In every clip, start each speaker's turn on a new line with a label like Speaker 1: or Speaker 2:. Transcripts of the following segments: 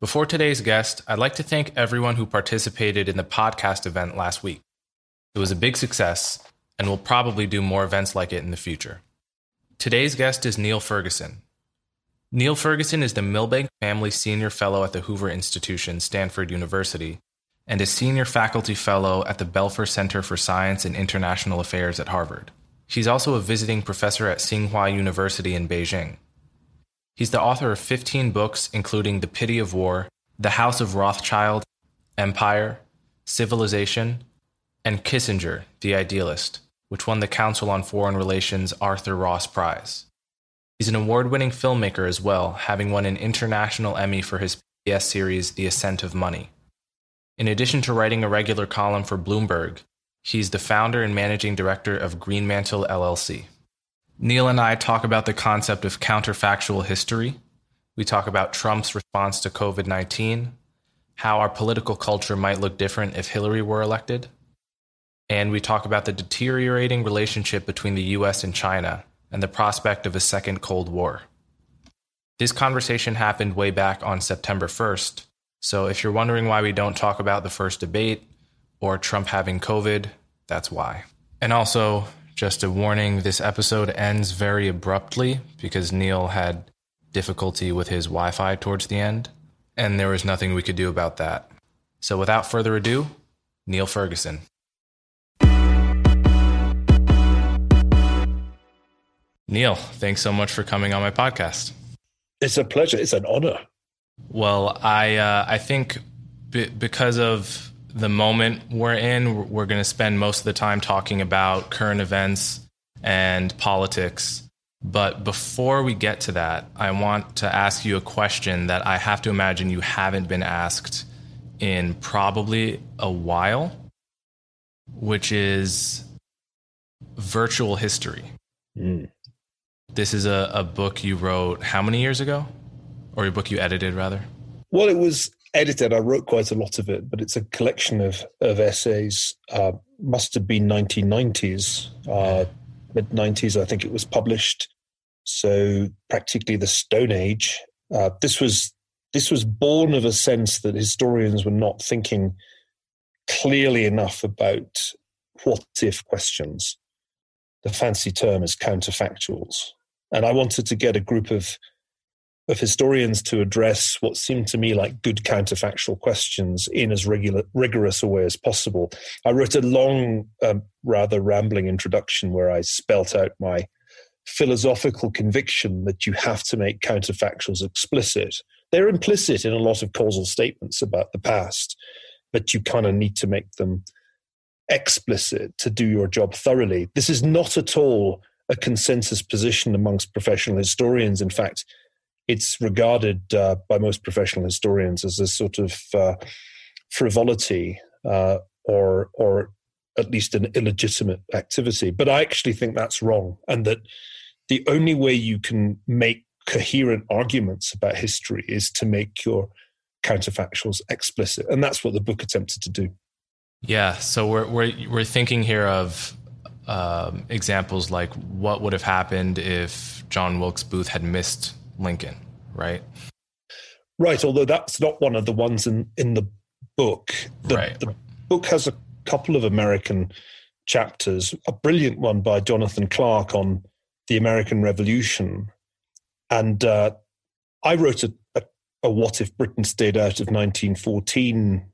Speaker 1: Before today's guest, I'd like to thank everyone who participated in the podcast event last week. It was a big success, and we'll probably do more events like it in the future. Today's guest is Niall Ferguson. Niall Ferguson is the Milbank Family Senior Fellow at the Hoover Institution, Stanford University, and a Senior Faculty Fellow at the Belfer Center for Science and International Affairs at Harvard. He's also a visiting professor at Tsinghua University in Beijing. He's the author of 15 books, including The Pity of War, The House of Rothschild, Empire, Civilization, and Kissinger, the Idealist, which won the Council on Foreign Relations Arthur Ross Prize. He's an award winning filmmaker as well, having won an international Emmy for his PBS series The Ascent of Money. In addition to writing a regular column for Bloomberg, he's the founder and managing director of Greenmantle LLC. Niall and I talk about the concept of counterfactual history. We talk about Trump's response to COVID 19, how our political culture might look different if Hillary were elected. And we talk about the deteriorating relationship between the US and China and the prospect of a second Cold War. This conversation happened way back on September 1st. So if you're wondering why we don't talk about the first debate or Trump having COVID, that's why. And also, just a warning this episode ends very abruptly because Niall had difficulty with his Wi Fi towards the end, and there was nothing we could do about that. So without further ado, Niall Ferguson. Niall, thanks so much for coming on my podcast.
Speaker 2: It's a pleasure. It's an honor.
Speaker 1: Well, I uh, I think b- because of the moment we're in, we're going to spend most of the time talking about current events and politics. But before we get to that, I want to ask you a question that I have to imagine you haven't been asked in probably a while, which is virtual history. Mm. This is a, a book you wrote how many years ago? Or a book you edited, rather?
Speaker 2: Well, it was edited. I wrote quite a lot of it, but it's a collection of of essays. Uh, must have been 1990s, uh, mid 90s. I think it was published. So practically the Stone Age. Uh, this was this was born of a sense that historians were not thinking clearly enough about what if questions. The fancy term is counterfactuals. And I wanted to get a group of of historians to address what seemed to me like good counterfactual questions in as regular, rigorous a way as possible. I wrote a long, um, rather rambling introduction where I spelt out my philosophical conviction that you have to make counterfactuals explicit. They're implicit in a lot of causal statements about the past, but you kind of need to make them explicit to do your job thoroughly. This is not at all a consensus position amongst professional historians. In fact, it's regarded uh, by most professional historians as a sort of uh, frivolity uh, or or at least an illegitimate activity. But I actually think that's wrong, and that the only way you can make coherent arguments about history is to make your counterfactuals explicit, and that's what the book attempted to do.
Speaker 1: Yeah, so we're we're we're thinking here of um, examples like what would have happened if John Wilkes Booth had missed Lincoln, right?
Speaker 2: Right, although that's not one of the ones in, in the book. The,
Speaker 1: right.
Speaker 2: the book has a couple of American chapters, a brilliant one by Jonathan Clark on the American Revolution. And uh, I wrote a, a, a, What If Britain Stayed Out of 1914,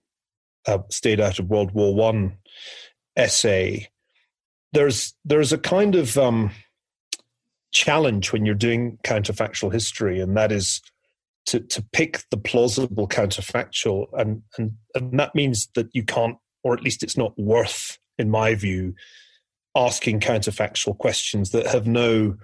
Speaker 2: uh, Stayed Out of World War One essay. There's, there's a kind of. Um, challenge when you're doing counterfactual history, and that is to to pick the plausible counterfactual, and and and that means that you can't, or at least it's not worth, in my view, asking counterfactual questions that have no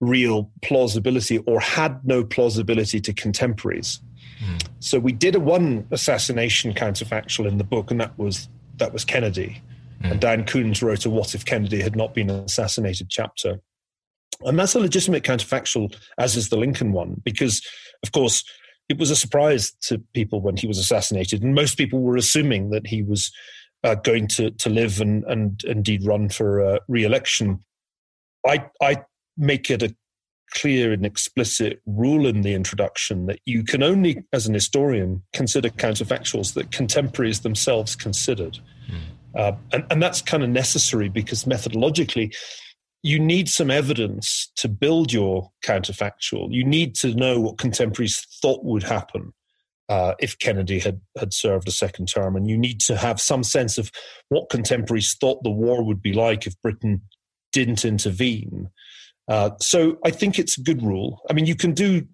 Speaker 2: real plausibility or had no plausibility to contemporaries. Mm. So we did a one assassination counterfactual in the book, and that was that was Kennedy. Mm. And Diane Kunz wrote a "What if Kennedy had not been assassinated" chapter, and that's a legitimate counterfactual, as is the Lincoln one, because of course it was a surprise to people when he was assassinated, and most people were assuming that he was uh, going to to live and and indeed run for uh, re-election. I I make it a clear and explicit rule in the introduction that you can only, as an historian, consider counterfactuals that contemporaries themselves considered. Mm. Uh, and, and that's kind of necessary because methodologically, you need some evidence to build your counterfactual. You need to know what contemporaries thought would happen uh, if Kennedy had, had served a second term. And you need to have some sense of what contemporaries thought the war would be like if Britain didn't intervene. Uh, so I think it's a good rule. I mean, you can do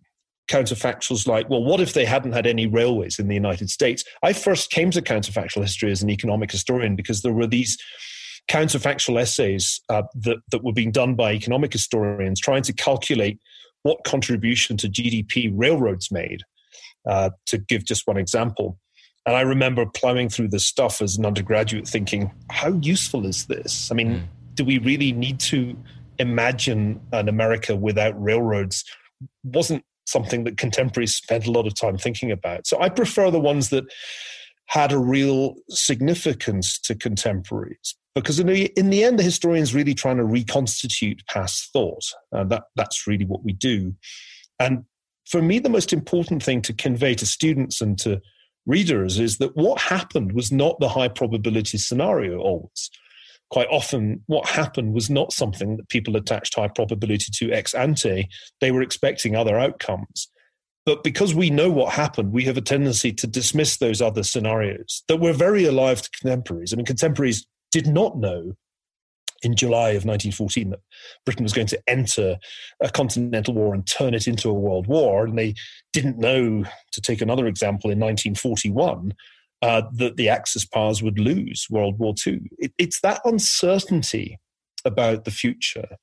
Speaker 2: counterfactuals like, well, what if they hadn't had any railways in the United States? I first came to counterfactual history as an economic historian because there were these counterfactual essays uh, that, that were being done by economic historians trying to calculate what contribution to GDP railroads made. Uh, to give just one example. And I remember plowing through this stuff as an undergraduate thinking, how useful is this? I mean, mm. do we really need to imagine an America without railroads wasn't something that contemporaries spent a lot of time thinking about. So I prefer the ones that had a real significance to contemporaries because in the, in the end, the historian's really trying to reconstitute past thought. And that, that's really what we do. And for me, the most important thing to convey to students and to readers is that what happened was not the high probability scenario always quite often what happened was not something that people attached high probability to ex ante. They were expecting other outcomes. But because we know what happened, we have a tendency to dismiss those other scenarios that were very alive to contemporaries. I mean, contemporaries did not know in July of 1914 that Britain was going to enter a continental war and turn it into a world war. And they didn't know, to take another example, in 1941 uh, that the Axis powers would lose World War II. It, it's that uncertainty about the future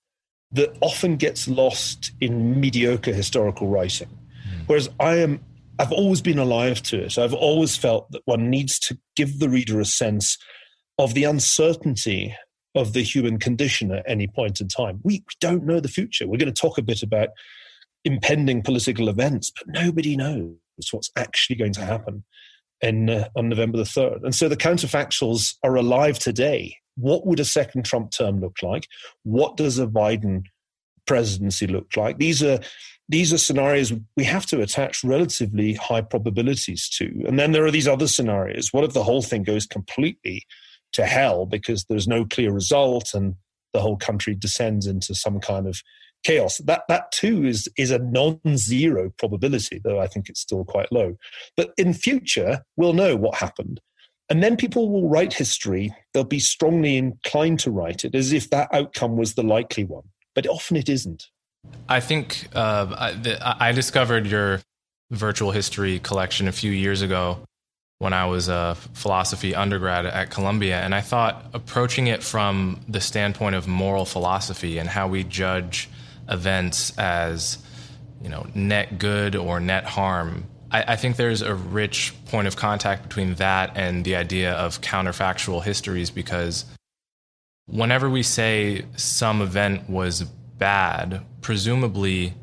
Speaker 2: that often gets lost in mediocre historical writing. Whereas I am, I've always been alive to it. I've always felt that one needs to give the reader a sense of the uncertainty of the human condition at any point in time. We don't know the future. We're going to talk a bit about impending political events, but nobody knows what's actually going to happen in uh, on November the 3rd. And so the counterfactuals are alive today. What would a second Trump term look like? What does a Biden presidency looked like? These are these are scenarios we have to attach relatively high probabilities to. And then there are these other scenarios. What if the whole thing goes completely to hell because there's no clear result and the whole country descends into some kind of chaos. That that too is is a non-zero probability, though I think it's still quite low. But in future, we'll know what happened. And then people will write history, they'll be strongly inclined to write it as if that outcome was the likely one. But often it isn't.
Speaker 1: I think uh, I, I discovered your virtual history collection a few years ago when I was a philosophy undergrad at Columbia. And I thought approaching it from the standpoint of moral philosophy and how we judge events as you know net good or net harm. I, I, think there's a rich point of contact between that and the idea of counterfactual histories because whenever we say some event was bad, presumably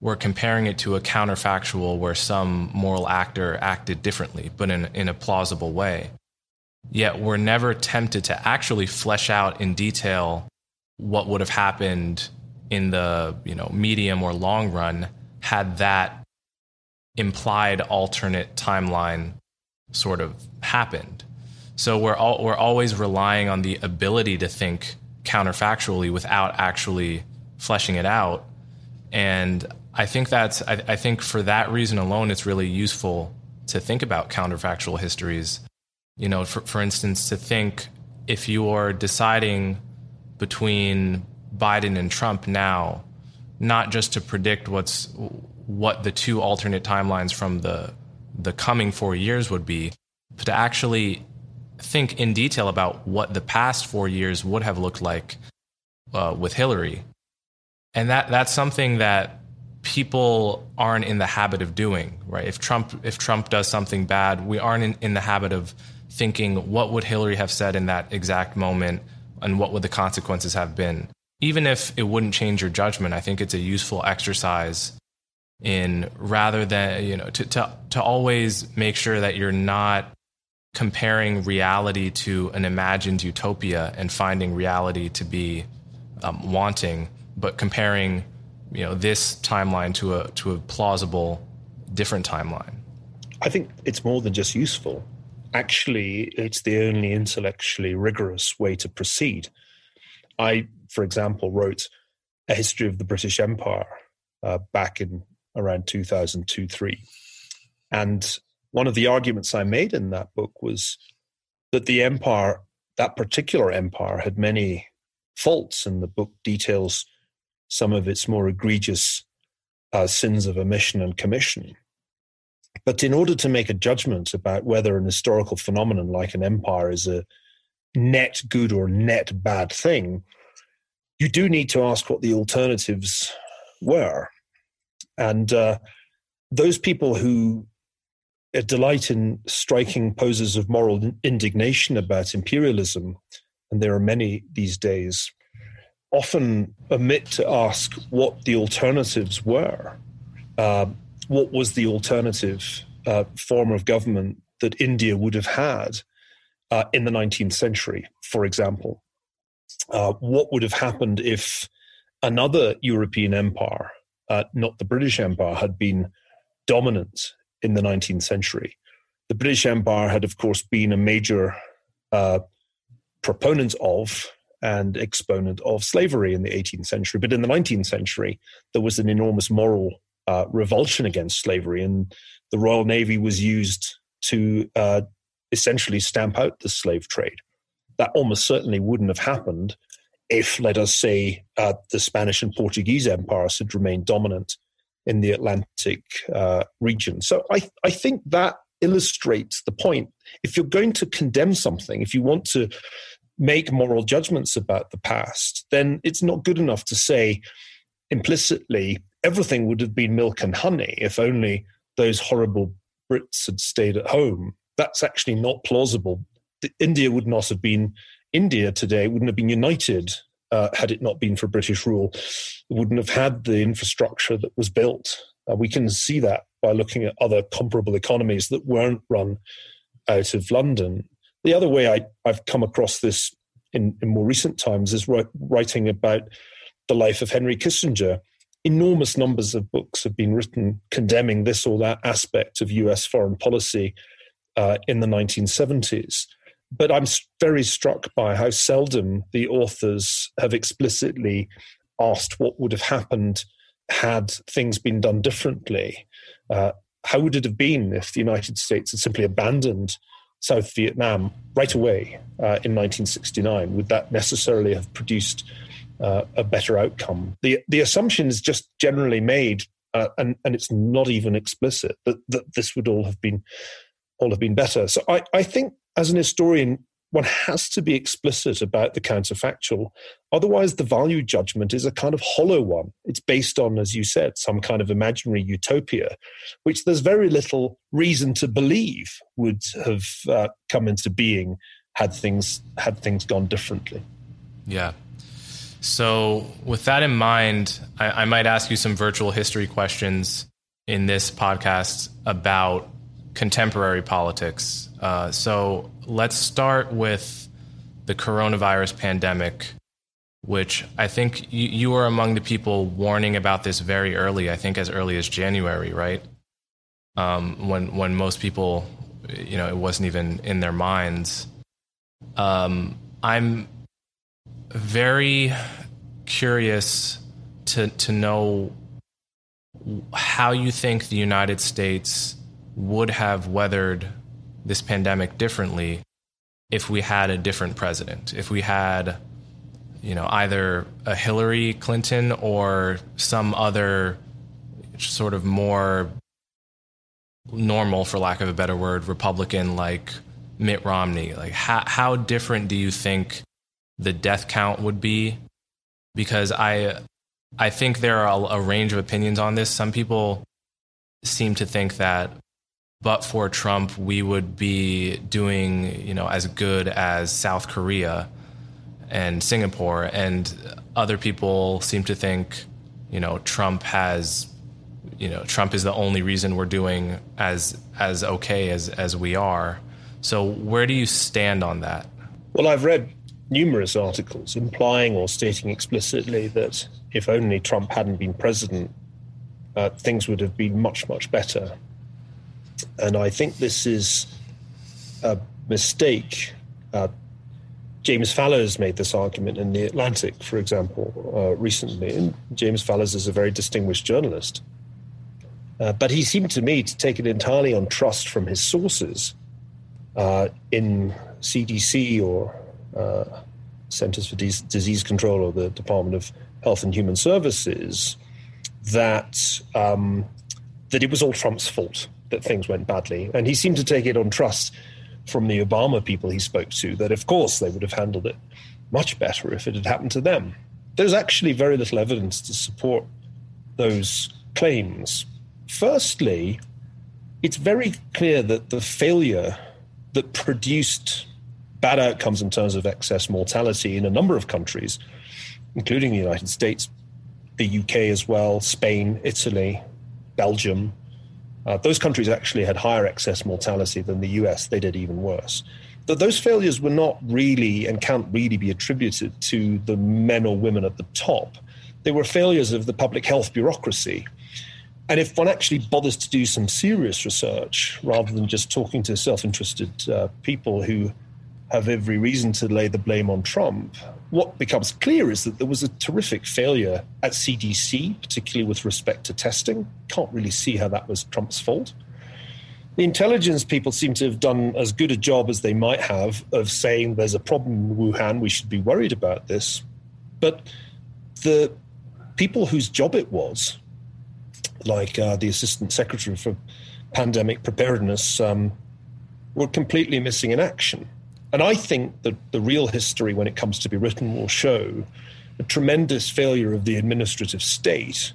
Speaker 1: we're comparing it to a counterfactual where some moral actor acted differently, but in, in a plausible way. Yet we're never tempted to actually flesh out in detail what would have happened in the you know medium or long run had that implied alternate timeline sort of happened. So we're all, we're always relying on the ability to think counterfactually without actually fleshing it out. And I think that's I, I think for that reason alone, it's really useful to think about counterfactual histories. You know, for, for instance, to think if you're deciding between Biden and Trump now, not just to predict what's what the two alternate timelines from the the coming four years would be, but to actually think in detail about what the past four years would have looked like uh, with Hillary. and that that's something that people aren't in the habit of doing, right? If Trump if Trump does something bad, we aren't in, in the habit of thinking what would Hillary have said in that exact moment and what would the consequences have been. Even if it wouldn't change your judgment, I think it's a useful exercise in rather than you know to to to always make sure that you're not comparing reality to an imagined utopia and finding reality to be um, wanting, but comparing you know this timeline to a to a plausible different timeline.
Speaker 2: I think it's more than just useful. Actually, it's the only intellectually rigorous way to proceed. I, for example, wrote a history of the British Empire uh, back in around 2002 3. And one of the arguments I made in that book was that the empire, that particular empire, had many faults, and the book details some of its more egregious uh, sins of omission and commission. But in order to make a judgment about whether an historical phenomenon like an empire is a net good or net bad thing, you do need to ask what the alternatives were. And uh, those people who delight in striking poses of moral indignation about imperialism, and there are many these days, often omit to ask what the alternatives were. Uh, what was the alternative uh, form of government that India would have had uh, in the 19th century, for example? Uh, what would have happened if another European empire uh, not the British Empire, had been dominant in the 19th century. The British Empire had, of course, been a major uh, proponent of and exponent of slavery in the 18th century. But in the 19th century, there was an enormous moral uh, revulsion against slavery, and the Royal Navy was used to uh, essentially stamp out the slave trade. That almost certainly wouldn't have happened if, let us say, uh, the Spanish and Portuguese empires had remained dominant in the Atlantic uh, region. So I, I think that illustrates the point. If you're going to condemn something, if you want to make moral judgments about the past, then it's not good enough to say implicitly everything would have been milk and honey if only those horrible Brits had stayed at home. That's actually not plausible. India would not have been India today it wouldn't have been united uh, had it not been for British rule. Wouldn't have had the infrastructure that was built. Uh, we can see that by looking at other comparable economies that weren't run out of London. The other way I, have come across this in, in more recent times is writing about the life of Henry Kissinger. Enormous numbers of books have been written condemning this or that aspect of US foreign policy uh, in the 1970s but I'm very struck by how seldom the authors have explicitly asked what would have happened had things been done differently. Uh, how would it have been if the United States had simply abandoned South Vietnam right away uh, in 1969? Would that necessarily have produced uh, a better outcome? The the assumption is just generally made, uh, and and it's not even explicit that that this would all have been all have been better. So I, I think as an historian, one has to be explicit about the counterfactual. Otherwise, the value judgment is a kind of hollow one. It's based on, as you said, some kind of imaginary utopia, which there's very little reason to believe would have uh, come into being had things had things gone differently.
Speaker 1: Yeah. So, with that in mind, I, I might ask you some virtual history questions in this podcast about contemporary politics. Uh, so let's start with the coronavirus pandemic, which I think you, you were among the people warning about this very early. I think as early as January, right? Um, when when most people, you know, it wasn't even in their minds. Um, I'm very curious to to know how you think the United States would have weathered this pandemic differently if we had a different president, if we had, you know, either a Hillary Clinton or some other sort of more normal, for lack of a better word, Republican like Mitt Romney. Like, how, how different do you think the death count would be? Because I, I think there are a, a range of opinions on this. Some people seem to think that but for Trump, we would be doing, you know, as good as South Korea and Singapore. And other people seem to think, you know, Trump has, you know, Trump is the only reason we're doing as as okay as as we are. So where do you stand on that?
Speaker 2: Well, I've read numerous articles implying or stating explicitly that if only Trump hadn't been president, uh, things would have been much, much better. And I think this is a mistake. Uh, James Fallows made this argument in The Atlantic, for example, uh, recently. And James Fallows is a very distinguished journalist. Uh, but he seemed to me to take it entirely on trust from his sources uh, in CDC or uh, Centers for Disease Control or the Department of Health and Human Services that um, that it was all Trump's fault that things went badly, and he seemed to take it on trust from the Obama people he spoke to that of course they would have handled it much better if it had happened to them. There's actually very little evidence to support those claims. Firstly, it's very clear that the failure that produced bad outcomes in terms of excess mortality in a number of countries, including the United States, the UK as well, Spain, Italy, Belgium. Uh, those countries actually had higher excess mortality than the US. They did even worse. But those failures were not really and can't really be attributed to the men or women at the top. They were failures of the public health bureaucracy. And if one actually bothers to do some serious research rather than just talking to self interested uh, people who have every reason to lay the blame on Trump. What becomes clear is that there was a terrific failure at CDC, particularly with respect to testing. Can't really see how that was Trump's fault. The intelligence people seem to have done as good a job as they might have of saying there's a problem in Wuhan, we should be worried about this. But the people whose job it was, like uh, the assistant secretary for pandemic preparedness, um, were completely missing in action. And I think that the real history, when it comes to be written, will show a tremendous failure of the administrative state,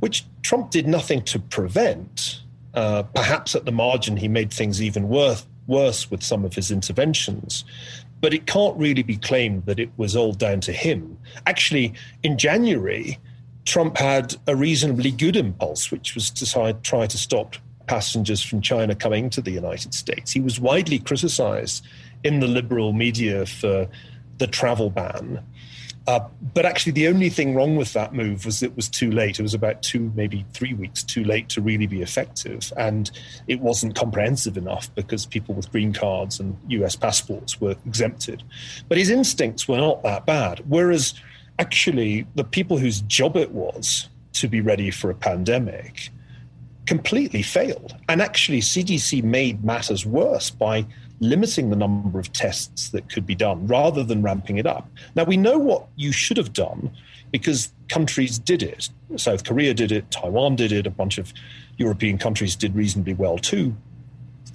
Speaker 2: which Trump did nothing to prevent. Uh, perhaps at the margin, he made things even worse, worse with some of his interventions. But it can't really be claimed that it was all down to him. Actually, in January, Trump had a reasonably good impulse, which was to try to stop passengers from China coming to the United States. He was widely criticized in the liberal media for the travel ban. Uh, but actually, the only thing wrong with that move was it was too late. It was about two, maybe three weeks too late to really be effective. And it wasn't comprehensive enough because people with green cards and US passports were exempted. But his instincts were not that bad. Whereas, actually, the people whose job it was to be ready for a pandemic completely failed. And actually, CDC made matters worse by limiting the number of tests that could be done rather than ramping it up. Now, we know what you should have done because countries did it. South Korea did it, Taiwan did it, a bunch of European countries did reasonably well too.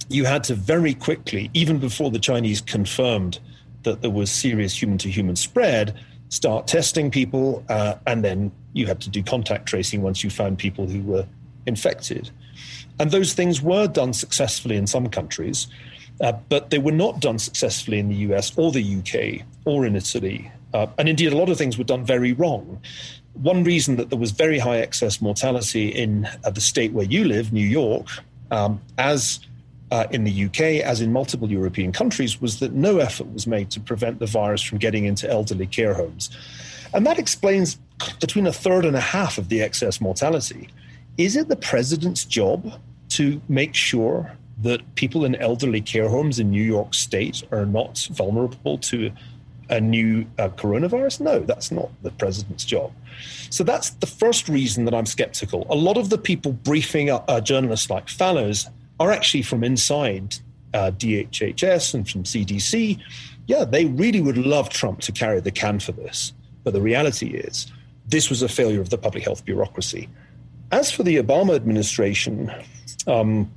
Speaker 2: You had to very quickly, even before the Chinese confirmed that there was serious human to human spread, start testing people, uh, and then you had to do contact tracing once you found people who were infected. And those things were done successfully in some countries. Uh, but they were not done successfully in the US or the UK or in Italy. Uh, and indeed, a lot of things were done very wrong. One reason that there was very high excess mortality in uh, the state where you live, New York, um, as uh, in the UK, as in multiple European countries, was that no effort was made to prevent the virus from getting into elderly care homes. And that explains between a third and a half of the excess mortality. Is it the president's job to make sure that people in elderly care homes in New York State are not vulnerable to a new uh, coronavirus? No, that's not the president's job. So that's the first reason that I'm skeptical. A lot of the people briefing a, uh, journalists like Fallows are actually from inside uh, DHHS and from CDC. Yeah, they really would love Trump to carry the can for this. But the reality is, this was a failure of the public health bureaucracy. As for the Obama administration, um,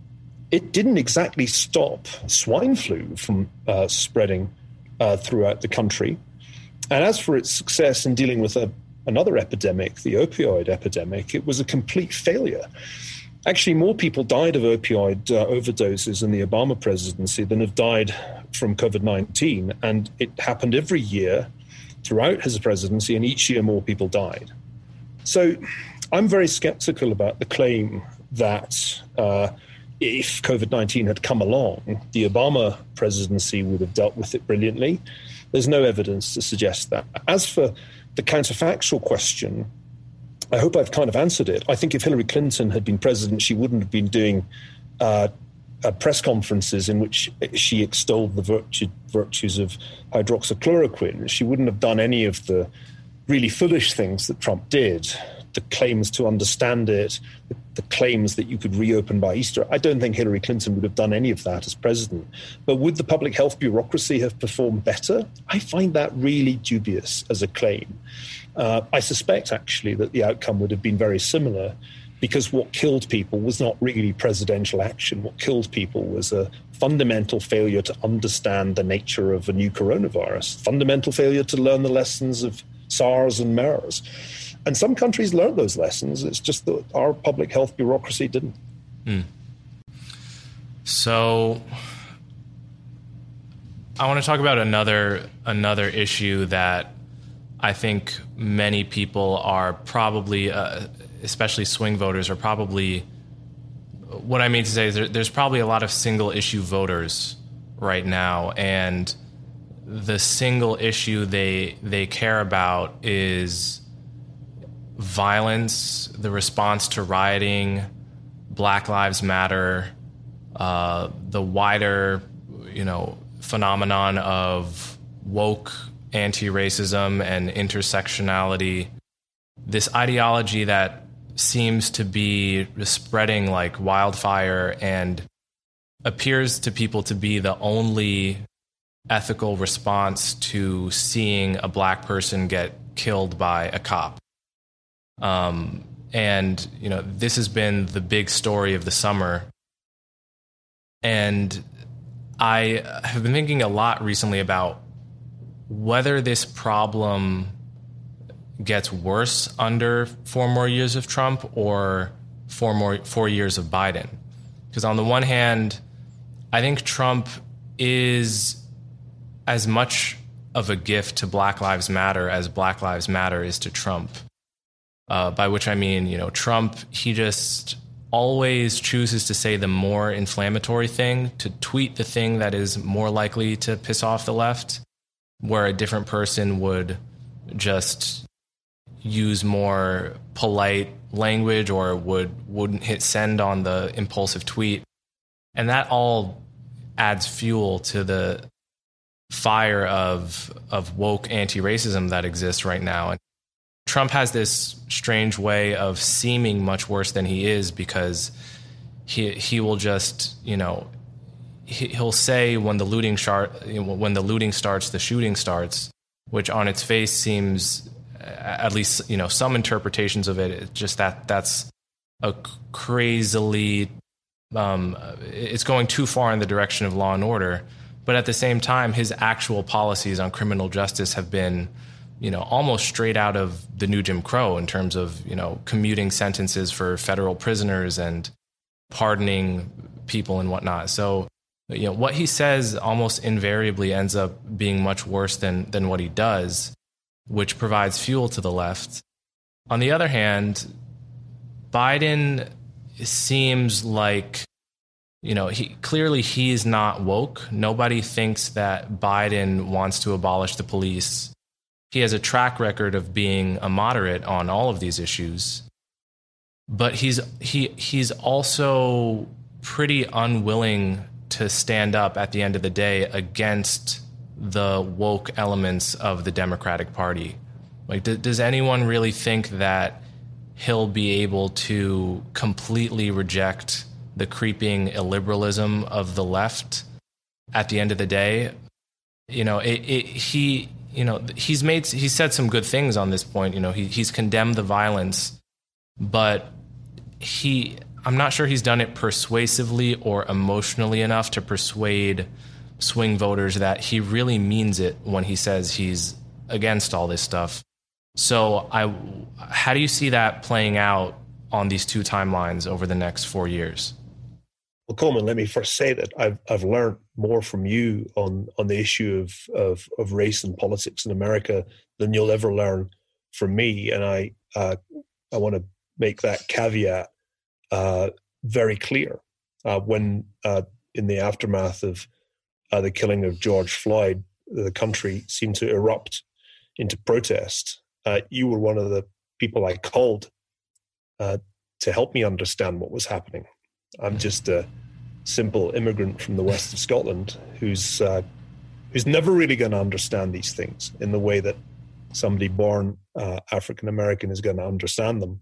Speaker 2: it didn't exactly stop swine flu from uh, spreading uh, throughout the country. And as for its success in dealing with a, another epidemic, the opioid epidemic, it was a complete failure. Actually, more people died of opioid uh, overdoses in the Obama presidency than have died from COVID 19. And it happened every year throughout his presidency, and each year more people died. So I'm very skeptical about the claim that uh, if COVID 19 had come along, the Obama presidency would have dealt with it brilliantly. There's no evidence to suggest that. As for the counterfactual question, I hope I've kind of answered it. I think if Hillary Clinton had been president, she wouldn't have been doing uh, uh, press conferences in which she extolled the virtue, virtues of hydroxychloroquine. She wouldn't have done any of the really foolish things that Trump did the claims to understand it, the, the, claims that you could reopen by Easter. I don't think Hillary Clinton would have done any of that as president. But would the public health bureaucracy have performed better? I find that really dubious as a claim. Uh, I suspect actually that the outcome would have been very similar because what killed people was not really presidential action. What killed people was a fundamental failure to understand the nature of a new coronavirus, fundamental failure to learn the lessons of SARS and MERS. And some countries learned those lessons. It's just that our public health bureaucracy didn't. Mm.
Speaker 1: So I want to talk about another another issue that I think many people are probably, uh, especially swing voters, are probably. What I mean to say is there, there's probably a lot of single issue voters right now, and the single issue they they care about is violence, the response to rioting, Black Lives Matter, uh, the wider, you know, phenomenon of woke anti-racism and intersectionality, this ideology that seems to be spreading like wildfire and appears to people to be the only ethical response to seeing a black person get killed by a cop. Um, and you know, this has been the big story of the summer. And I have been thinking a lot recently about whether this problem gets worse under four more years of Trump or four more four years of Biden. Because on the one hand, I think Trump is as much of a gift to Black Lives Matter as Black Lives Matter is to Trump. Uh, by which I mean, you know, Trump, he just always chooses to say the more inflammatory thing, to tweet the thing that is more likely to piss off the left, where a different person would just use more polite language or would wouldn't hit send on the impulsive tweet. And that all adds fuel to the fire of of woke anti-racism that exists right now. And Trump has this strange way of seeming much worse than he is because he he will just you know he, will say when the looting start when the looting starts the shooting starts which on its face seems at least you know some interpretations of it just that that's a crazily um, it's going too far in the direction of law and order. But at the same time his actual policies on criminal justice have been you know, almost straight out of the new Jim Crow in terms of, you know, commuting sentences for federal prisoners and pardoning people and whatnot. So, you know, what he says almost invariably ends up being much worse than than what he does, which provides fuel to the left. On the other hand, Biden seems like you know, he clearly he's not woke. Nobody thinks that Biden wants to abolish the police he has a track record of being a moderate on all of these issues. But he's he he's also pretty unwilling to stand up at the end of the day against the woke elements of the Democratic Party. Like, d- does anyone really think that he'll be able to completely reject the creeping illiberalism of the left at the end of the day? You know, it, it, he you know, he's made he said some good things on this point. You know, he he's condemned the violence, but he I'm not sure he's done it persuasively or emotionally enough to persuade swing voters that he really means it when he says he's against all this stuff. So, I, how do you see that playing out on these two timelines over the next four years?
Speaker 2: Well, Coleman, let me first say that I've I've learned more from you on on the issue of of, of race and politics in America than you'll ever learn from me, and I uh, I want to make that caveat uh, very clear. Uh, when uh, in the aftermath of uh, the killing of George Floyd, the country seemed to erupt into protest. Uh, you were one of the people I called to help me understand what was happening I'm just a simple immigrant from the west of Scotland who's uh, who's never really going to understand these things in the way that somebody born uh, African American is going to understand them.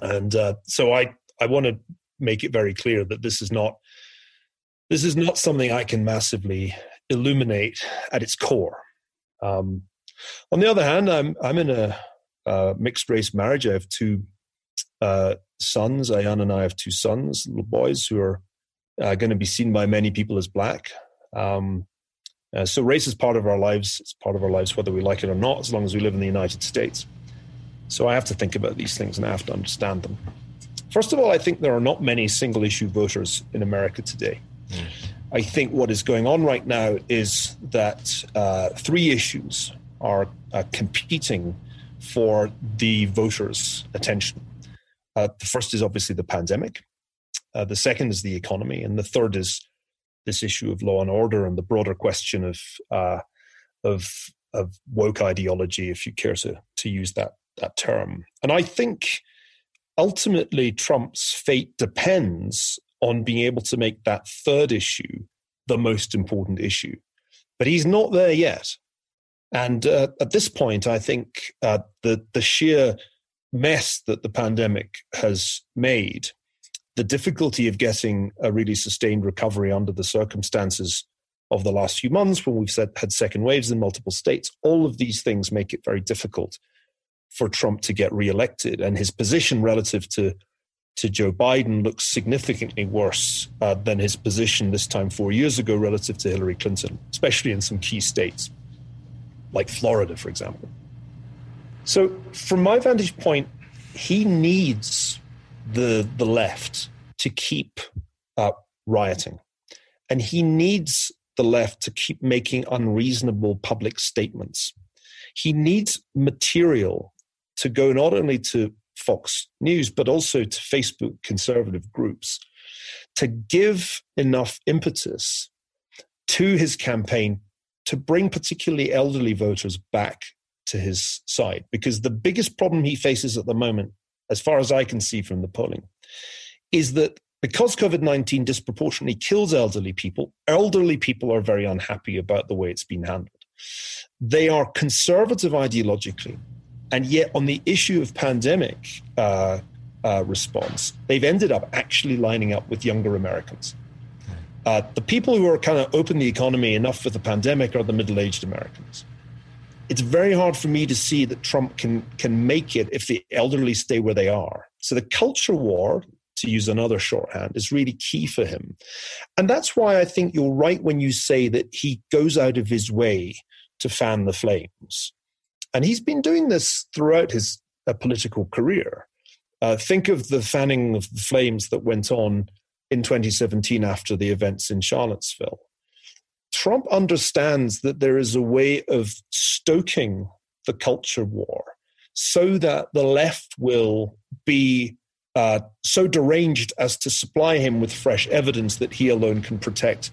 Speaker 2: And uh, so I I want to make it very clear that this is not this is not something I can massively illuminate at its core. Um, on the other hand, I'm I'm in a, a mixed race marriage. I have two uh, sons. Ayaan and I have two sons, little boys, who are uh, going to be seen by many people as black. Um, uh, so race is part of our lives. It's part of our lives whether we like it or not, as long as we live in the United States. So I have to think about these things and I have to understand them. First of all, I think there are not many single issue voters in America today. Mm. I think what is going on right now is that uh, three issues are uh, competing for the voters' attention. Uh, the first is obviously the pandemic. Uh, the second is the economy, and the third is this issue of law and order and the broader question of uh, of of woke ideology, if you care to to use that that term. And I think ultimately Trump's fate depends on being able to make that third issue the most important issue. But he's not there yet. And uh, at this point, I think uh, the the sheer mess that the pandemic has made, the difficulty of getting a really sustained recovery under the circumstances of the last few months when we've had second waves in multiple states, all of these things make it very difficult for Trump to get reelected. And his position relative to, to Joe Biden looks significantly worse uh, than his position this time four years ago relative to Hillary Clinton, especially in some key states, like Florida, for example. So, from my vantage point, he needs the the left to keep uh, rioting, and he needs the left to keep making unreasonable public statements. He needs material to go not only to Fox News but also to Facebook conservative groups to give enough impetus to his campaign to bring particularly elderly voters back to his side because the biggest problem he faces at the moment, as far as I can see from the polling, is that because COVID 19 disproportionately kills elderly people, elderly people are very unhappy about the way it's been handled. They are conservative ideologically, and yet on the issue of pandemic uh, uh, response, they've ended up actually lining up with younger Americans. Uh, the people who are kind of open the economy enough for the pandemic are the middle aged Americans it's very hard for me to see that Trump can can make it if the elderly stay where they are. So the culture war, to use another shorthand, is really key for him. And that's why I think you're right when you say that he goes out of his way to fan the flames. And he's been doing this throughout his uh, political career. Uh, think of the fanning of the flames that went on in 2017 after the events in Charlottesville. Trump understands that there is a way of stoking the culture war so that the left will be uh, so deranged as to supply him with fresh evidence that he alone can protect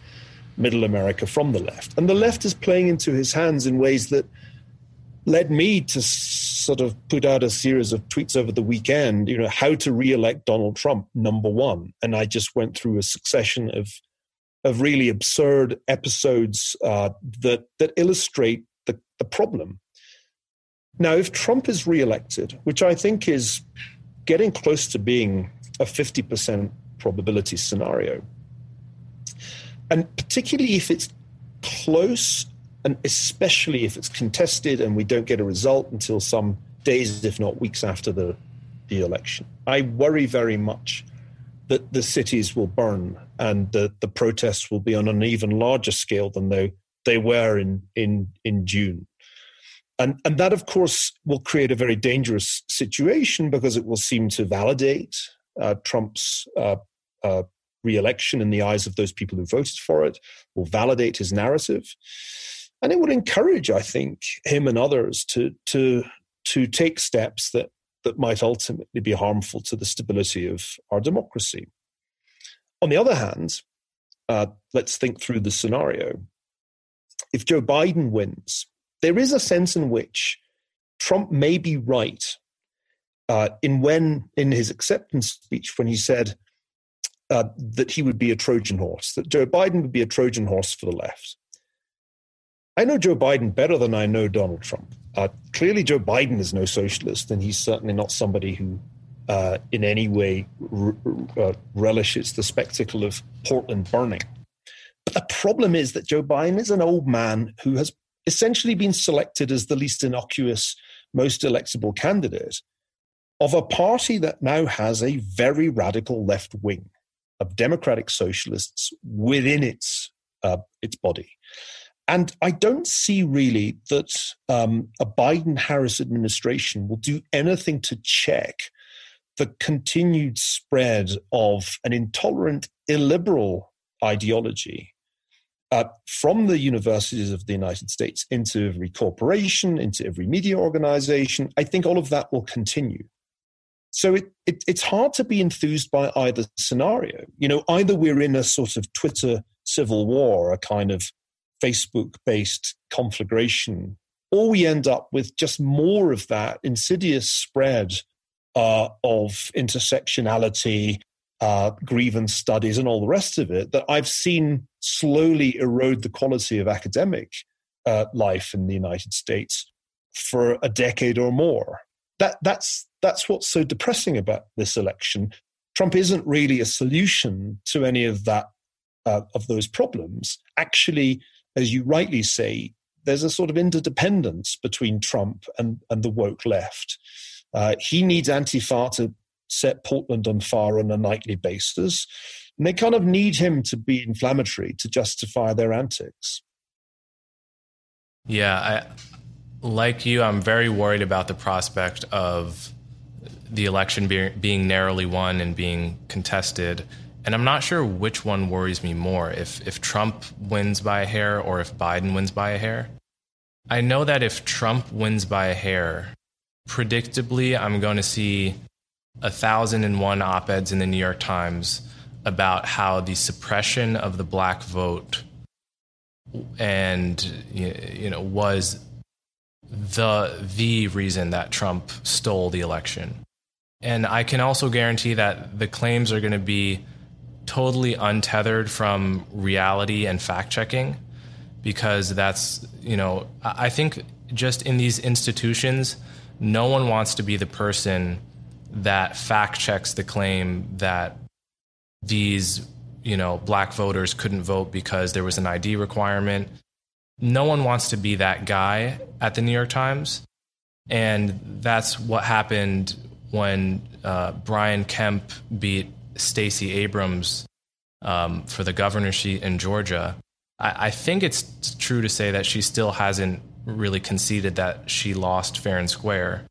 Speaker 2: middle America from the left. And the left is playing into his hands in ways that led me to sort of put out a series of tweets over the weekend, you know, how to re-elect Donald Trump, number one. And I just went through a succession of of really absurd episodes uh, that that illustrate the, the problem. Now, if Trump is reelected, which I think is getting close to being a 50% probability scenario, and particularly if it's close, and especially if it's contested and we don't get a result until some days, if not weeks after the, the election, I worry very much that the cities will burn and the, the protests will be on an even larger scale than they, they were in, in, in June. and, and that, of course, will create a very dangerous situation because it will seem to validate uh, Trump's uh, uh, re-election in the eyes of those people who voted for it, will validate his narrative, and it would encourage, I think, him and others to to to take steps that that might ultimately be harmful to the stability of our democracy. On the other hand, uh, let's think through the scenario. If Joe Biden wins, there is a sense in which Trump may be right uh, in when in his acceptance speech when he said uh, that he would be a Trojan horse, that Joe Biden would be a Trojan horse for the left. I know Joe Biden better than I know Donald Trump. Uh, clearly, Joe Biden is no socialist, and he's certainly not somebody who, uh, in any way, r- uh, relishes the spectacle of Portland burning. But the problem is that Joe Biden is an old man who has essentially been selected as the least innocuous, most electable candidate of a party that now has a very radical left wing of democratic socialists within its uh, its body. And I don't see really that um, a Biden Harris administration will do anything to check the continued spread of an intolerant, illiberal ideology uh, from the universities of the United States into every corporation, into every media organization. I think all of that will continue. So it, it, it's hard to be enthused by either scenario. You know, either we're in a sort of Twitter civil war, a kind of Facebook based conflagration, or we end up with just more of that insidious spread uh, of intersectionality, uh, grievance studies, and all the rest of it that I've seen slowly erode the quality of academic uh, life in the United States for a decade or more. That, that's, that's what's so depressing about this election. Trump isn't really a solution to any of that uh, of those problems. Actually, as you rightly say, there's a sort of interdependence between Trump and, and the woke left. Uh, he needs Antifa to set Portland on fire on a nightly basis. And they kind of need him to be inflammatory to justify their antics.
Speaker 1: Yeah, I, like you, I'm very worried about the prospect of the election be, being narrowly won and being contested. And I'm not sure which one worries me more if, if Trump wins by a hair or if Biden wins by a hair. I know that if Trump wins by a hair, predictably, I'm going to see a thousand and one op eds in the New York Times about how the suppression of the black vote and you know was the the reason that Trump stole the election. And I can also guarantee that the claims are going to be totally untethered from reality and fact checking because that's, you know, I think just in these institutions, no one wants to be the person that fact checks the claim that these, you know, black voters couldn't vote because there was an ID requirement. No one wants to be that guy at the New York Times. And that's what happened when uh, Brian Kemp beat Stacey Abrams um, for the governorship in Georgia, I, I, think it's true to say that she still hasn't really conceded that she lost fair and square.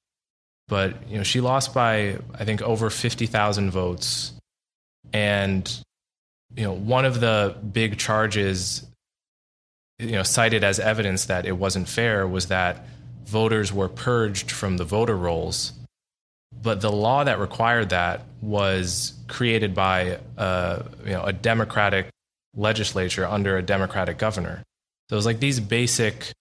Speaker 1: But you know, she lost by I think over fifty thousand votes, and you know, one of the big charges, you know, cited as evidence that it wasn't fair was that voters were purged from the voter rolls but the law that required that was created by a, uh, you know, a democratic legislature under a democratic governor. So it was like these basic,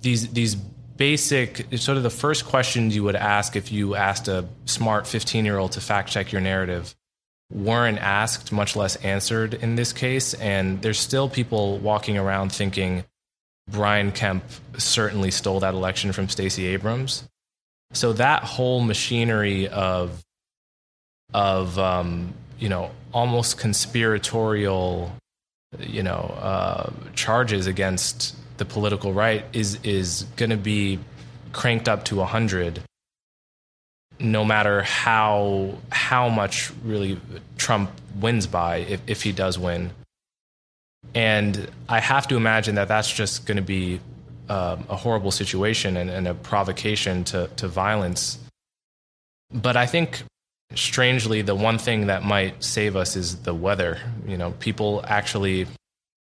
Speaker 1: these these basic sort of the first questions you would ask if you asked a smart 15 year old to fact check your narrative weren't asked, much less answered in this case. And there's still people walking around thinking Brian Kemp certainly stole that election from Stacey Abrams. So that whole machinery of of um, you know almost conspiratorial you know uh, charges against the political right is is going to be cranked up to 100 no matter how how much really Trump wins by if, if he does win. And I have to imagine that that's just going to be um, a horrible situation and, and a provocation to, to violence. But I think strangely, the one thing that might save us is the weather. You know, people actually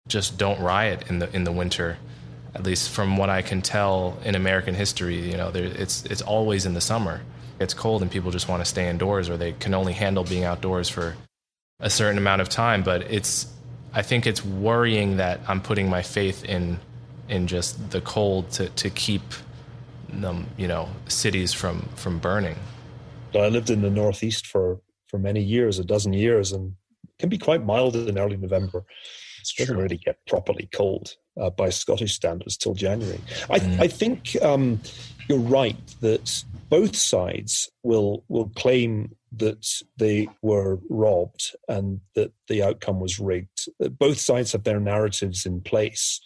Speaker 1: just don't riot in the in the winter. At least from what I can tell in American history, you know, there, it's it's always in the summer. It's cold and people just want to stay indoors, or they can only handle being outdoors for a certain amount of time. But it's I think it's worrying that I'm putting my faith in in just the cold to to keep them, you know, cities from from burning.
Speaker 2: I lived in the Northeast for, for many years, a dozen years, and can be quite mild in early November. It doesn't really get properly cold uh, by Scottish standards till January. I, mm. I think um, you're right that both sides will will claim that they were robbed and that the outcome was rigged. Both sides have their narratives in place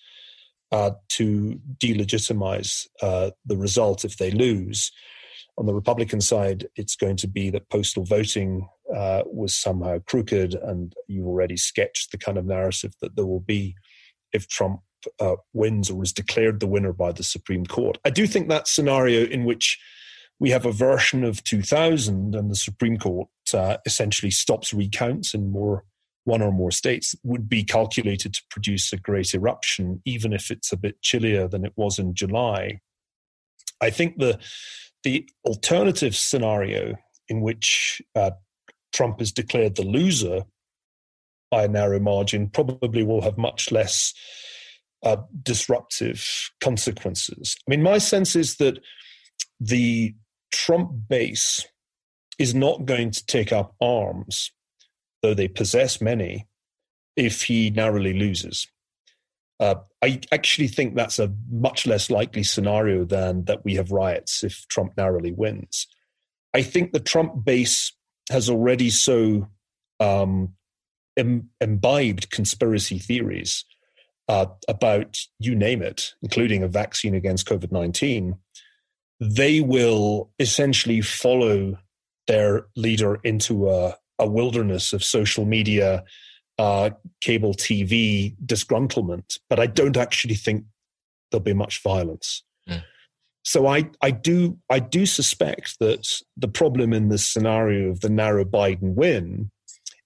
Speaker 2: uh, to delegitimize uh, the result if they lose on the Republican side, it's going to be that postal voting uh, was somehow crooked, and you've already sketched the kind of narrative that there will be if Trump uh, wins or is declared the winner by the Supreme Court. I do think that scenario in which we have a version of 2000 and the Supreme Court uh, essentially stops recounts in more one or more states would be calculated to produce a great eruption, even if it's a bit chillier than it was in July. I think the the alternative scenario in which uh, Trump is declared the loser by a narrow margin probably will have much less uh, disruptive consequences. I mean, my sense is that the Trump base is not going to take up arms, though they possess many, if he narrowly loses. Uh, I actually think that's a much less likely scenario than that we have riots if Trump narrowly wins. I think the Trump base has already so um, Im- imbibed conspiracy theories uh, about you name it, including a vaccine against COVID 19. They will essentially follow their leader into a, a wilderness of social media uh, cable TV disgruntlement, but I don't actually think there'll be much violence. Mm. So I, I do I do suspect that the problem in this scenario of the narrow Biden win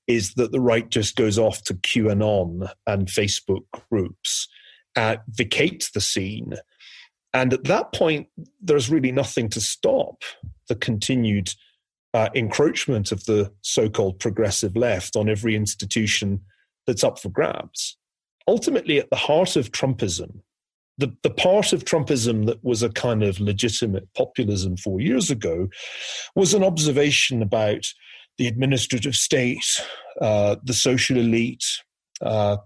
Speaker 2: is that the right just goes off to QAnon and Facebook groups, uh, vacates the scene, and at that point, there's really nothing to stop the continued uh, encroachment of the so called progressive left on every institution that's up for grabs. Ultimately, at the heart of Trumpism, the, the part of Trumpism that was a kind of legitimate populism four years ago was an observation about the administrative state, uh, the social elite, uh,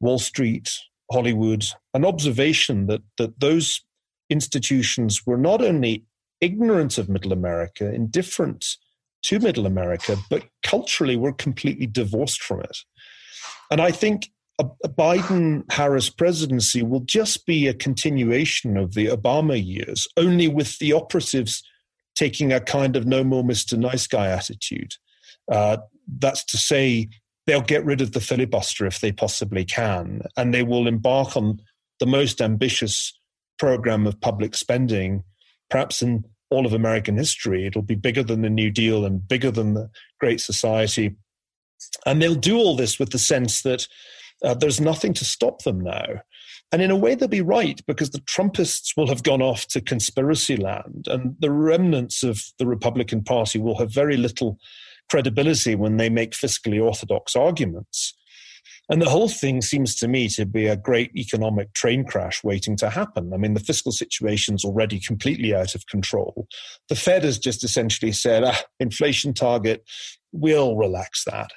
Speaker 2: Wall Street, Hollywood, an observation that, that those institutions were not only ignorant of Middle America, indifferent to Middle America, but culturally we're completely divorced from it. And I think a, a Biden Harris presidency will just be a continuation of the Obama years, only with the operatives taking a kind of no more Mr. Nice Guy attitude. Uh, that's to say, they'll get rid of the filibuster if they possibly can, and they will embark on the most ambitious program of public spending, perhaps in all of American history. It'll be bigger than the New Deal and bigger than the Great Society. And they'll do all this with the sense that uh, there's nothing to stop them now. And in a way, they'll be right because the Trumpists will have gone off to conspiracy land, and the remnants of the Republican Party will have very little credibility when they make fiscally orthodox arguments. And the whole thing seems to me to be a great economic train crash waiting to happen. I mean, the fiscal situation's already completely out of control. The Fed has just essentially said, ah, inflation target, we'll relax that.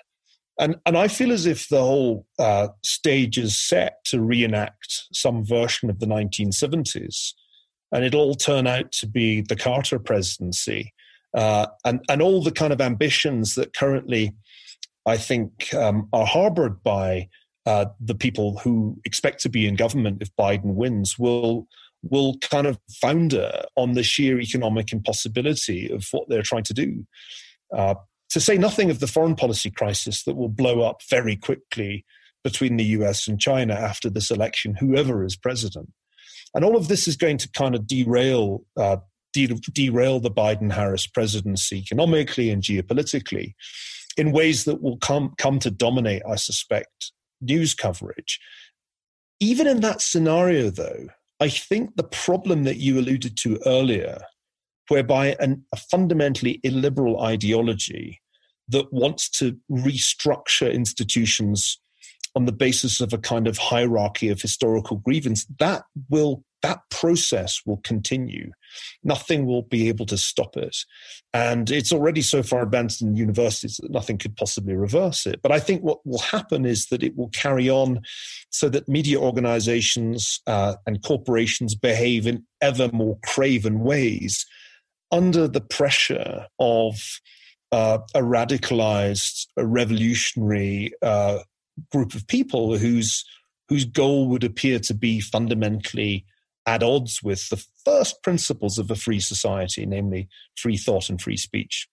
Speaker 2: And, and I feel as if the whole uh, stage is set to reenact some version of the 1970s. And it'll all turn out to be the Carter presidency. Uh, and, and all the kind of ambitions that currently I think, um, are harbored by uh, the people who expect to be in government if Biden wins will will kind of founder on the sheer economic impossibility of what they're trying to do. Uh, to say nothing of the foreign policy crisis that will blow up very quickly between the US and China after this election, whoever is president. And all of this is going to kind of derail uh, de- derail the Biden Harris presidency economically and geopolitically in ways that will come come to dominate, I suspect, news coverage. Even in that scenario, though, I think the problem that you alluded to earlier, whereby an, a fundamentally illiberal ideology that wants to restructure institutions on the basis of a kind of hierarchy of historical grievance, that will that process will continue. Nothing will be able to stop it. And it's already so far advanced in universities that nothing could possibly reverse it. But I think what will happen is that it will carry on so that media organizations uh, and corporations behave in ever more craven ways under the pressure of uh, a radicalized, a revolutionary uh, group of people whose whose goal would appear to be fundamentally at odds with the first principles of a free society, namely free thought and free speech.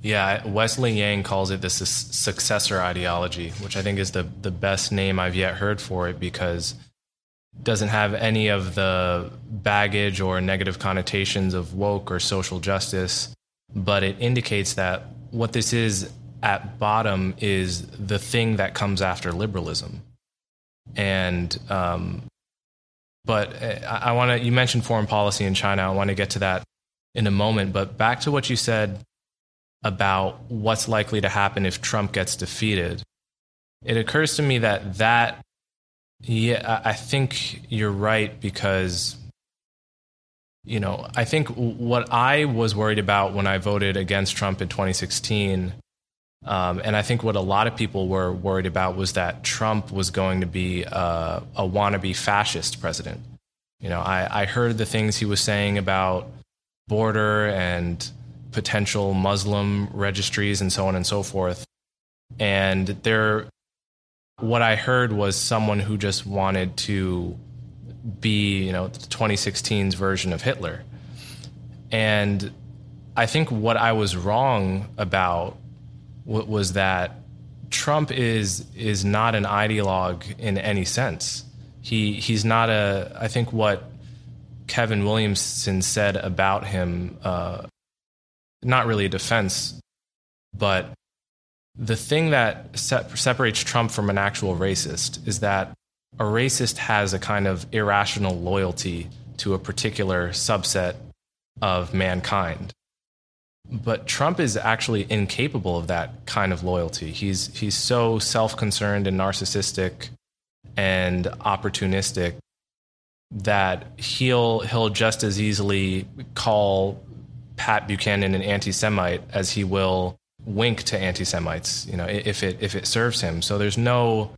Speaker 1: Yeah, Wesley Yang calls it the successor ideology, which I think is the the best name I've yet heard for it because it doesn't have any of the baggage or negative connotations of woke or social justice, but it indicates that what this is at bottom is the thing that comes after liberalism. And, um, but eh, I, I want to, you mentioned foreign policy in China. I want to get to that in a moment. But back to what you said about what's likely to happen if Trump gets defeated. It occurs to me that that, yeah, I think you're right because you know, I think what I was worried about when I voted against Trump in 2016, um, and I think what a lot of people were worried about was that Trump was going to be a, a wannabe fascist president. You know, I, I heard the things he was saying about border and potential Muslim registries and so on and so forth. And there, what I heard was someone who just wanted to be, you know, 2016's version of Hitler. And I think what I was wrong about was that Trump is is not an ideologue in any sense. He he's not a. I think what Kevin Williamson said about him, uh, not really a defense, but the thing that se- separates Trump from an actual racist is that a racist has a kind of irrational loyalty to a particular subset of mankind. But Trump is actually incapable of that kind of loyalty. He's he's so self-concerned and narcissistic and opportunistic that he'll he'll just as easily call Pat Buchanan an anti-Semite as he will wink to anti-Semites, you know, if it if it serves him. So there's no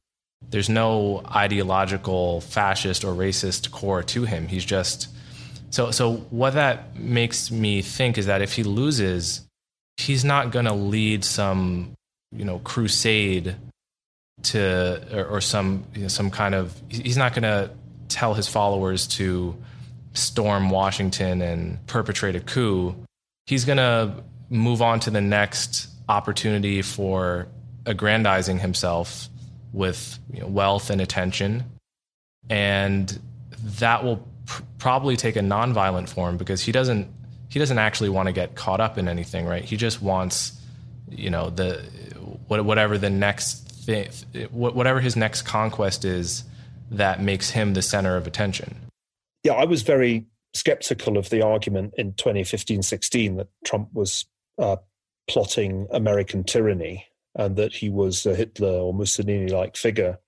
Speaker 1: there's no ideological fascist or racist core to him. He's just so so what that makes me think is that if he loses, he's not going to lead some you know crusade to or, or some you know, some kind of he's not going to tell his followers to storm Washington and perpetrate a coup. He's going to move on to the next opportunity for aggrandizing himself with you know, wealth and attention. And that will pr- probably take a nonviolent form because he doesn't he doesn't actually want to get caught up in anything, right? He just wants, you know, the whatever the next thing, whatever his next conquest is that makes him the center of attention.
Speaker 2: Yeah, I was very skeptical of the argument in 2015-16 that Trump was uh, plotting American tyranny and that he was a Hitler or Mussolini like figure.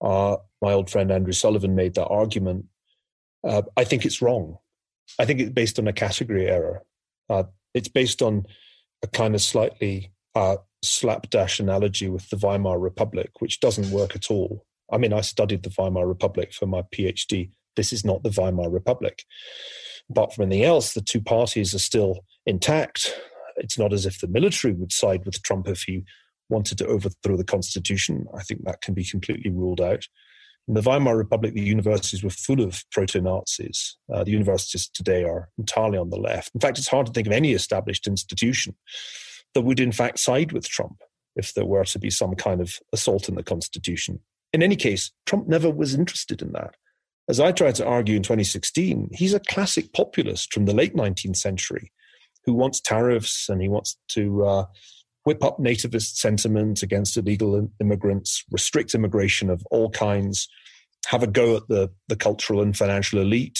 Speaker 2: Uh, my old friend Andrew Sullivan made that argument. Uh, I think it's wrong. I think it's based on a category error. Uh, it's based on a kind of slightly uh, slapdash analogy with the Weimar Republic, which doesn't work at all. I mean, I studied the Weimar Republic for my PhD. This is not the Weimar Republic. Apart from anything else, the two parties are still intact. It's not as if the military would side with Trump if he wanted to overthrow the constitution. I think that can be completely ruled out. In the Weimar Republic, the universities were full of proto Nazis. Uh, the universities today are entirely on the left. In fact, it's hard to think of any established institution that would, in fact, side with Trump if there were to be some kind of assault on the constitution. In any case, Trump never was interested in that. as I tried to argue in 2016, he's a classic populist from the late 19th century who wants tariffs and he wants to uh, whip up nativist sentiment against illegal immigrants, restrict immigration of all kinds, have a go at the, the cultural and financial elite.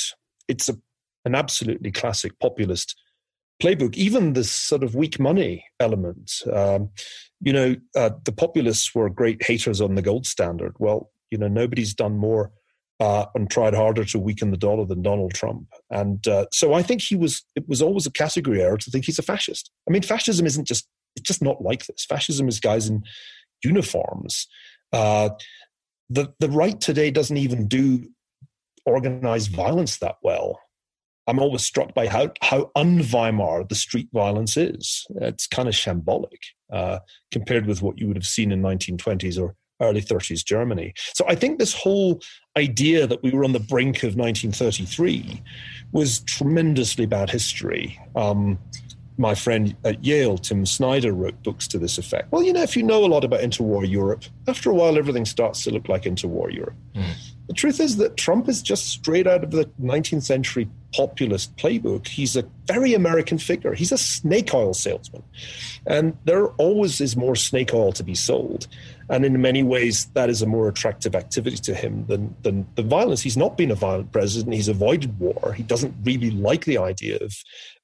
Speaker 2: It's a, an absolutely classic populist playbook. Even the sort of weak money element. Um, you know, uh, the populists were great haters on the gold standard. Well, you know, nobody's done more uh, and tried harder to weaken the dollar than Donald Trump. And uh, so I think he was. It was always a category error to think he's a fascist. I mean, fascism isn't just. It's just not like this. Fascism is guys in uniforms. Uh, the the right today doesn't even do organized violence that well. I'm always struck by how how un-Weimar the street violence is. It's kind of shambolic uh, compared with what you would have seen in 1920s or early 30s Germany. So I think this whole idea that we were on the brink of 1933 was tremendously bad history. Um, my friend at Yale, Tim Snyder, wrote books to this effect. Well, you know, if you know a lot about interwar Europe, after a while everything starts to look like interwar Europe. Mm. The truth is that Trump is just straight out of the 19th century populist playbook. He's a very American figure. He's a snake oil salesman. And there always is more snake oil to be sold. And in many ways, that is a more attractive activity to him than, than the violence. He's not been a violent president. He's avoided war. He doesn't really like the idea of,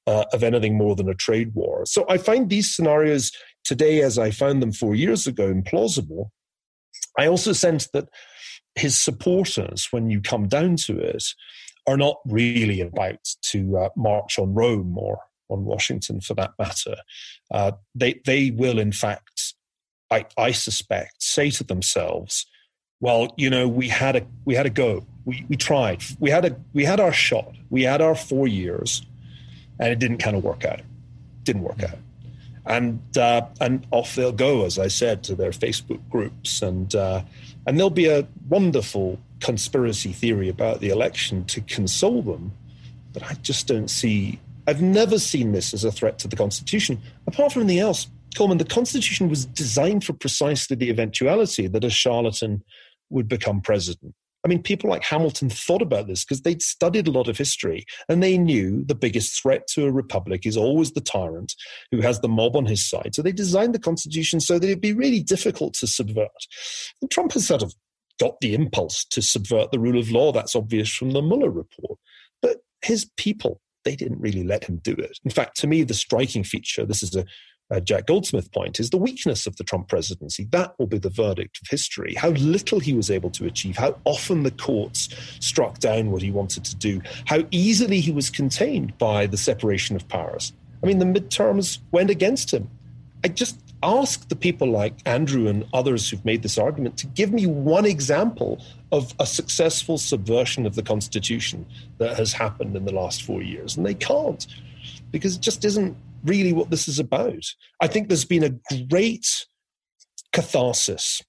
Speaker 2: uh, of anything more than a trade war. So I find these scenarios today, as I found them four years ago, implausible. I also sense that his supporters, when you come down to it, are not really about to uh, march on Rome or on Washington for that matter. Uh, they, they will, in fact, I, I suspect, say to themselves, well, you know, we had a we had a go. We we tried. We had a we had our shot. We had our four years, and it didn't kind of work out. Didn't work out, and uh, and off they'll go, as I said, to their Facebook groups, and uh, and there'll be a wonderful conspiracy theory about the election to console them. But I just don't see. I've never seen this as a threat to the Constitution, apart from anything else. Coleman, the Constitution was designed for precisely the eventuality that a charlatan would become president. I mean, people like Hamilton thought about this because they'd studied a lot of history and they knew the biggest threat to a republic is always the tyrant who has the mob on his side. So they designed the Constitution so that it'd be really difficult to subvert. And Trump has sort of got the impulse to subvert the rule of law. That's obvious from the Mueller report. But his people, they didn't really let him do it. In fact, to me, the striking feature, this is a uh, Jack Goldsmith point is the weakness of the Trump presidency. That will be the verdict of history. How little he was able to achieve, how often the courts struck down what he wanted to do, how easily he was contained by the separation of powers. I mean, the midterms went against him. I just ask the people like Andrew and others who've made this argument to give me one example of a successful subversion of the Constitution that has happened in the last four years. And they can't because it just isn't really what this is about. I think there's been a great catharsis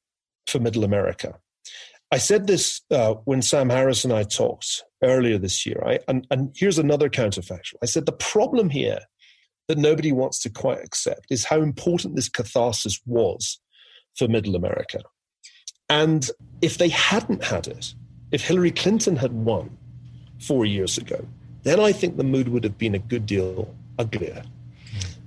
Speaker 2: for middle America. I said this uh, when Sam Harris and I talked earlier this year. I, and, and here's another counterfactual. I said the problem here that nobody wants to quite accept is how important this catharsis was for middle America. And if they hadn't had it, if Hillary Clinton had won four years ago, then I think the mood would have been a good deal uglier.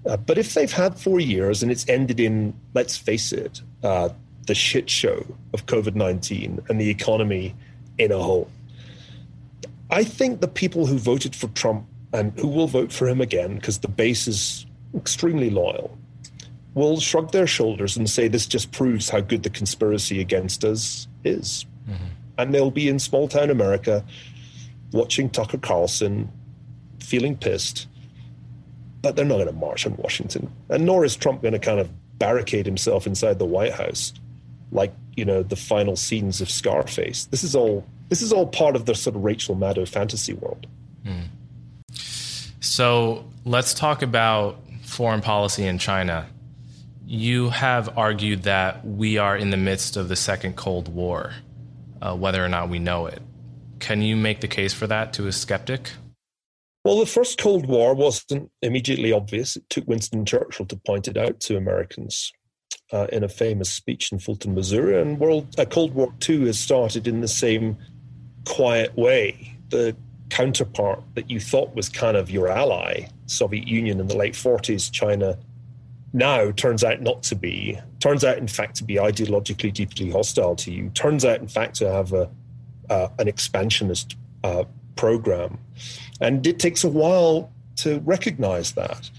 Speaker 2: Uh, but if they've had four years and it's ended in, let's face it, uh, the shit show of COVID 19 and the economy in a hole, I think the people who voted for Trump and who will vote for him again, because the base is extremely loyal, will shrug their shoulders and say this just proves how good the conspiracy against us is. Mm-hmm. And they'll be in small town America watching Tucker Carlson, feeling pissed but they're not going to march on Washington. And nor is Trump going to kind of barricade himself inside the White House like, you know, the final scenes of Scarface. This is all this is all part of the sort of Rachel Maddow fantasy world. Hmm.
Speaker 1: So let's talk about foreign policy in China. You have argued that we are in the midst of the second Cold War, uh, whether or not we know it. Can you make the case for that to a skeptic?
Speaker 2: Well, the first Cold War wasn't immediately obvious. It took Winston Churchill to point it out to Americans uh, in a famous speech in Fulton, Missouri. And World uh, Cold War II has started in the same quiet way, the counterpart that you thought was kind of your ally, Soviet Union in the late 40s, China now turns out not to be, turns out, in fact, to be ideologically deeply hostile to you, turns out, in fact, to have a, uh, an expansionist uh, program. And it takes a while to recognize that.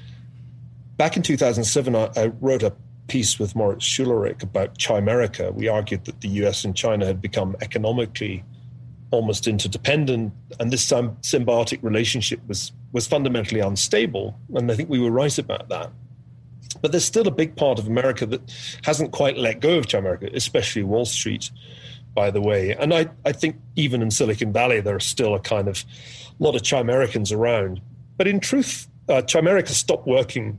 Speaker 2: Back in 2007, I, I wrote a piece with Moritz Schularick about Chimerica. We argued that the US and China had become economically almost interdependent, and this symbiotic relationship was, was fundamentally unstable. And I think we were right about that. But there's still a big part of America that hasn't quite let go of Chimerica, especially Wall Street, by the way. And I, I think even in Silicon Valley, there are still a kind of lot of Chimericans around. But in truth, uh, Chimerica stopped working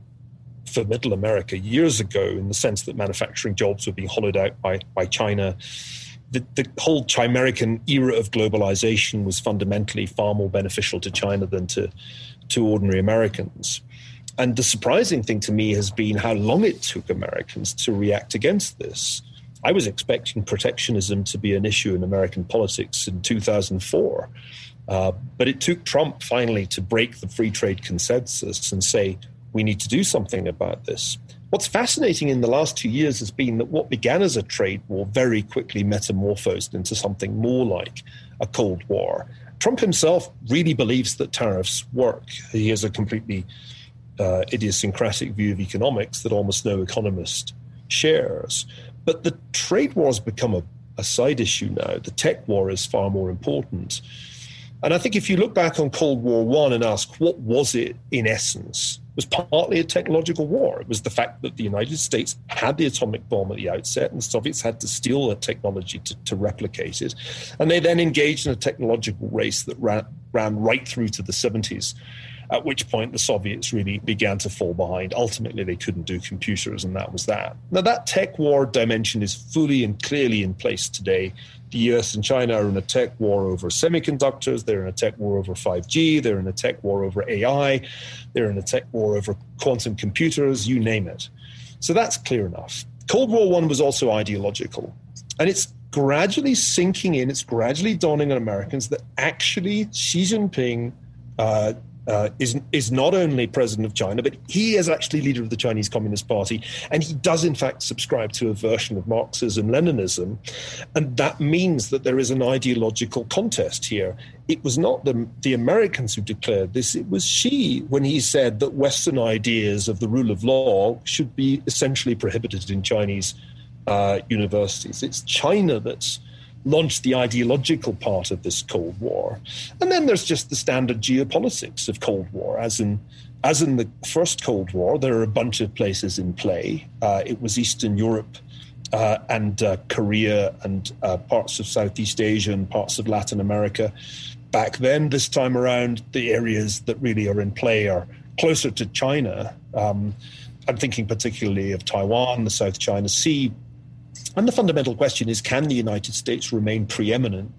Speaker 2: for Middle America years ago in the sense that manufacturing jobs were being hollowed out by, by China. The, the whole Chimerican era of globalization was fundamentally far more beneficial to China than to, to ordinary Americans. And the surprising thing to me has been how long it took Americans to react against this. I was expecting protectionism to be an issue in American politics in 2004. Uh, but it took Trump finally to break the free trade consensus and say, we need to do something about this. What's fascinating in the last two years has been that what began as a trade war very quickly metamorphosed into something more like a Cold War. Trump himself really believes that tariffs work. He has a completely uh, idiosyncratic view of economics that almost no economist shares. But the trade war has become a, a side issue now. The tech war is far more important. And I think if you look back on Cold War One and ask what was it in essence, it was partly a technological war. It was the fact that the United States had the atomic bomb at the outset, and the Soviets had to steal the technology to, to replicate it. And they then engaged in a technological race that ran, ran right through to the 70s at which point the Soviets really began to fall behind. Ultimately, they couldn't do computers, and that was that. Now, that tech war dimension is fully and clearly in place today. The US and China are in a tech war over semiconductors, they're in a tech war over 5G, they're in a tech war over AI, they're in a tech war over quantum computers, you name it. So that's clear enough. Cold War One was also ideological. And it's gradually sinking in, it's gradually dawning on Americans that actually Xi Jinping uh, uh, is is not only president of China, but he is actually leader of the Chinese Communist Party, and he does in fact subscribe to a version of Marxism Leninism, and that means that there is an ideological contest here. It was not the the Americans who declared this; it was Xi when he said that Western ideas of the rule of law should be essentially prohibited in Chinese uh, universities. It's China that's launched the ideological part of this Cold War. And then there's just the standard geopolitics of Cold War, as in as in the first Cold War, there are a bunch of places in play. Uh, it was Eastern Europe uh, and uh, Korea and uh, parts of Southeast Asia and parts of Latin America. Back then, this time around, the areas that really are in play are closer to China. Um, I'm thinking particularly of Taiwan, the South China Sea, and the fundamental question is can the United States remain preeminent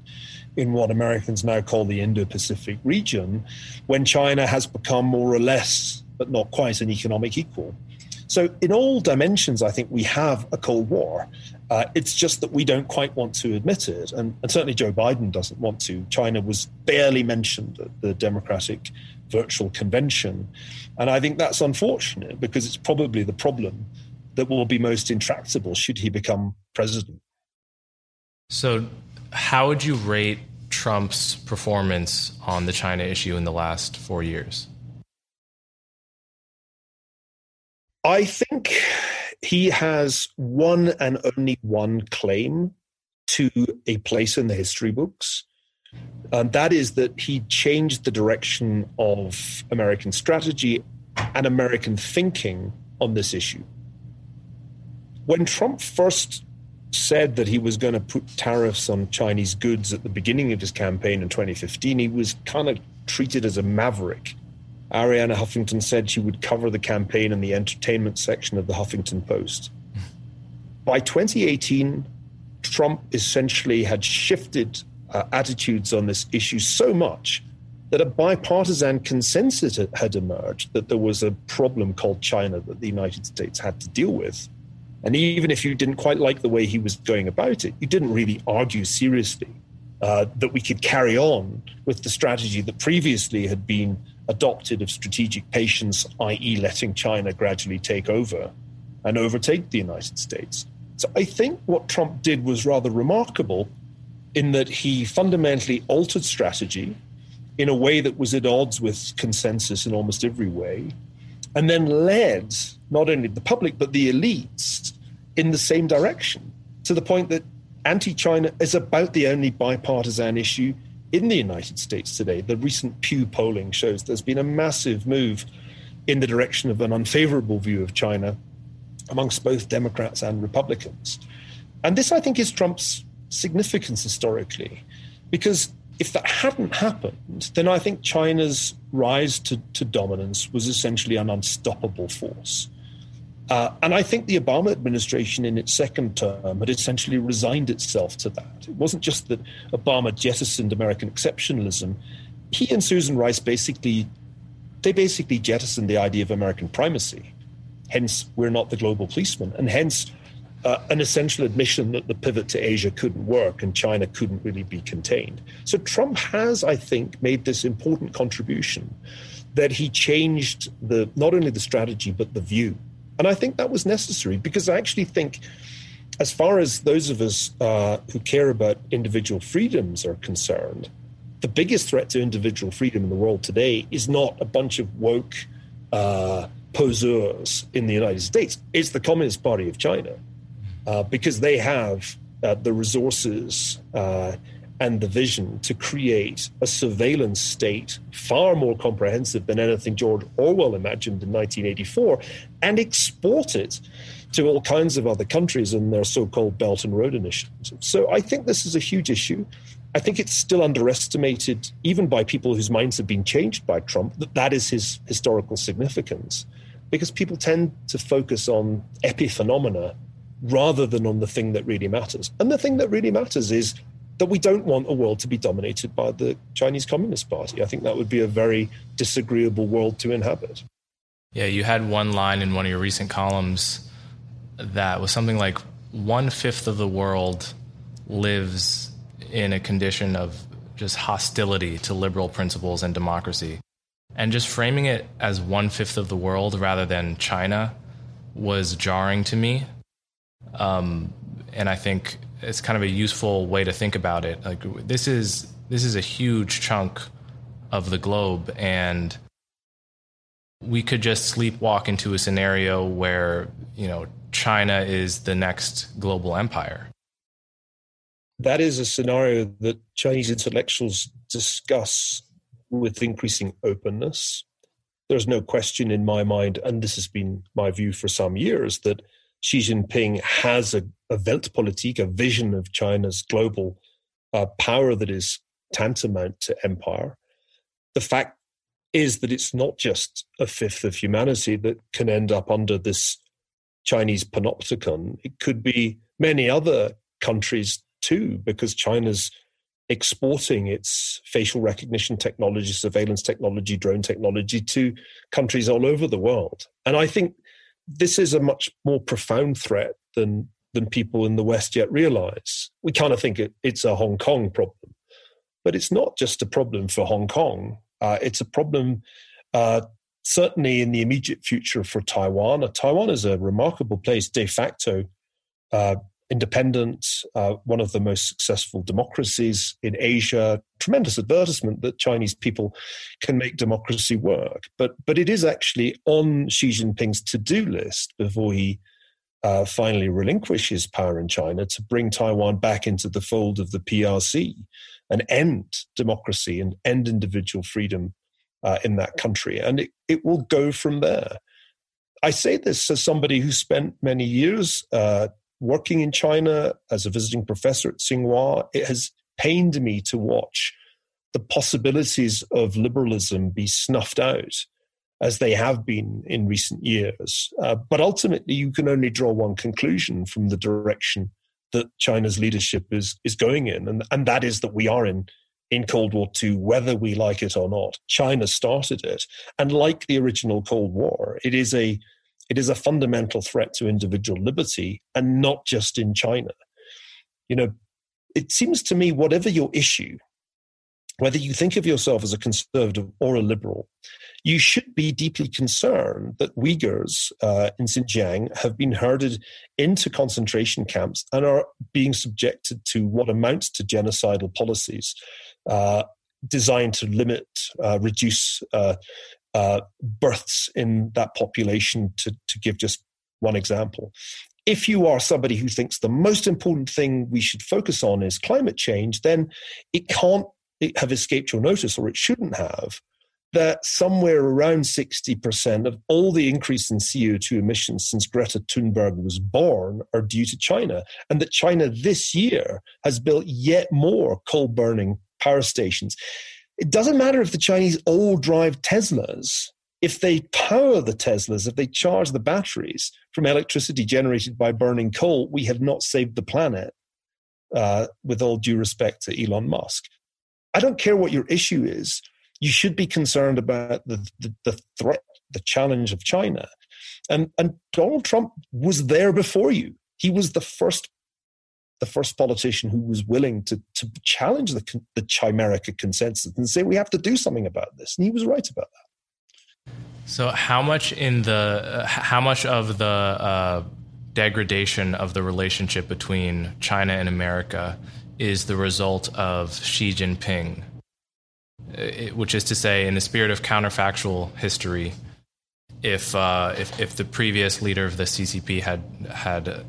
Speaker 2: in what Americans now call the Indo Pacific region when China has become more or less, but not quite, an economic equal? So, in all dimensions, I think we have a Cold War. Uh, it's just that we don't quite want to admit it. And, and, certainly Joe Biden doesn't want to. China was barely mentioned at the Democratic Virtual Convention. And I think that's unfortunate because it's probably the problem that will be most intractable should he become president.
Speaker 1: So, how would you rate Trump's performance on the China issue in the last four years?
Speaker 2: I think he has one and only one claim to a place in the history books. And that is that he changed the direction of American strategy and American thinking on this issue when Trump first said that he was going to put tariffs on Chinese goods at the beginning of his campaign in 2015, he was kind of treated as a maverick. Arianna Huffington said she would cover the campaign in the entertainment section of the Huffington Post. By 2018, Trump essentially had shifted uh, attitudes on this issue so much that a bipartisan consensus had emerged that there was a problem called China that the United States had to deal with. And even if you didn't quite like the way he was going about it, you didn't really argue seriously uh, that we could carry on with the strategy that previously had been adopted of strategic patience, i.e., letting China gradually take over and overtake the United States. So I think what Trump did was rather remarkable in that he fundamentally altered strategy in a way that was at odds with consensus in almost every way, and then led not only the public but the elites in the same direction to the point that anti China is about the only bipartisan issue in the United States today. The recent Pew polling shows there's been a massive move in the direction of an unfavorable view of China amongst both Democrats and Republicans. And this, I think, is Trump's significance historically, because if that hadn't happened, then I think China's rise to, to dominance was essentially an unstoppable force. Uh, and I think the Obama administration in its second term had essentially resigned itself to that. It wasn't just that Obama jettisoned American exceptionalism. He and Susan Rice basically, they basically jettisoned the idea of American primacy. Hence, we're not the global policeman. And hence, uh, an essential admission that the pivot to Asia couldn't work and China couldn't really be contained. So Trump has, I think, made this important contribution that he changed the not only the strategy but the view and I think that was necessary because I actually think, as far as those of us uh, who care about individual freedoms are concerned, the biggest threat to individual freedom in the world today is not a bunch of woke uh, poseurs in the United States. It's the Communist Party of China uh, because they have uh, the resources uh, and the vision to create a surveillance state far more comprehensive than anything George Orwell imagined in 1984 and export it to all kinds of other countries in their so called Belt and Road initiatives. So I think this is a huge issue. I think it's still underestimated, even by people whose minds have been changed by Trump, that that is his historical significance. Because people tend to focus on epiphenomena rather than on the thing that really matters. And the thing that really matters is that we don't want a world to be dominated by the Chinese Communist Party. I think that would be a very disagreeable world to inhabit.
Speaker 1: Yeah, you had one line in one of your recent columns that was something like one fifth of the world lives in a condition of just hostility to liberal principles and democracy. And just framing it as one fifth of the world rather than China was jarring to me. Um, and I think it's kind of a useful way to think about it. Like this is this is a huge chunk of the globe, and we could just sleepwalk into a scenario where you know China is the next global empire.
Speaker 2: That is a scenario that Chinese intellectuals discuss with increasing openness. There's no question in my mind, and this has been my view for some years, that Xi Jinping has a, a Weltpolitik, a vision of China's global uh, power that is tantamount to empire. The fact is that it's not just a fifth of humanity that can end up under this Chinese panopticon. It could be many other countries too, because China's exporting its facial recognition technology, surveillance technology, drone technology to countries all over the world. And I think this is a much more profound threat than than people in the West yet realize. We kind of think it, it's a Hong Kong problem, but it's not just a problem for Hong Kong. Uh, it's a problem uh, certainly in the immediate future for Taiwan. Uh, Taiwan is a remarkable place de facto. Uh, independent, uh, one of the most successful democracies in Asia. Tremendous advertisement that Chinese people can make democracy work, but but it is actually on Xi Jinping's to-do list before he uh, finally relinquishes power in China to bring Taiwan back into the fold of the PRC and end democracy and end individual freedom uh, in that country, and it, it will go from there. I say this as somebody who spent many years uh, working in China as a visiting professor at Tsinghua, it has pained me to watch the possibilities of liberalism be snuffed out as they have been in recent years. Uh, but ultimately, you can only draw one conclusion from the direction that China's leadership is is going in, and and that is that we are in in Cold War II, whether we like it or not. China started it, and like the original Cold War, it is a it is a fundamental threat to individual liberty and not just in China. You know, it seems to me, whatever your issue, whether you think of yourself as a conservative or a liberal, you should be deeply concerned that Uyghurs uh, in Xinjiang have been herded into concentration camps and are being subjected to what amounts to genocidal policies uh, designed to limit, uh, reduce uh, births in that population, to, to give just one example if you are somebody who thinks the most important thing we should focus on is climate change, then it can't have escaped your notice, or it shouldn't have, that somewhere around 60% of all the increase in CO2 emissions since Greta Thunberg was born are due to China. And that China this year has built yet more coal burning power stations. It doesn't matter if the Chinese all drive Teslas. If they power the Teslas, if they charge the batteries from electricity generated by burning coal, we have not saved the planet, uh, with all due respect to Elon Musk. I don't care what your issue is. You should be concerned about the, the, the threat, the challenge of China. And, and Donald Trump was there before you. He was the first the first politician who was willing to, to challenge the, the Chimerica consensus and say we have to do something about this. And he was right about that.
Speaker 1: So, how much in the uh, how much of the uh, degradation of the relationship between China and America is the result of Xi Jinping, it, which is to say, in the spirit of counterfactual history, if, uh, if, if the previous leader of the CCP had had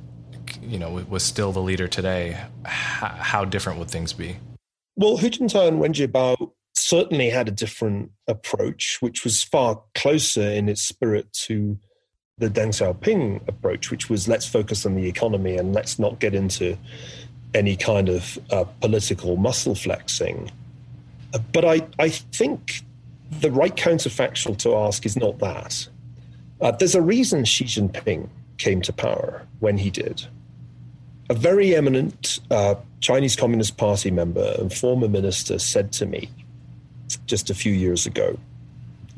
Speaker 1: you know was still the leader today, how, how different would things be?
Speaker 2: Well, Hu Jintao and Wen Jiabao certainly had a different approach, which was far closer in its spirit to the Deng Xiaoping approach, which was let's focus on the economy and let's not get into any kind of uh, political muscle flexing. Uh, but I, I think the right counterfactual to ask is not that. Uh, there's a reason Xi Jinping came to power when he did. A very eminent uh, Chinese Communist Party member and former minister said to me just a few years ago,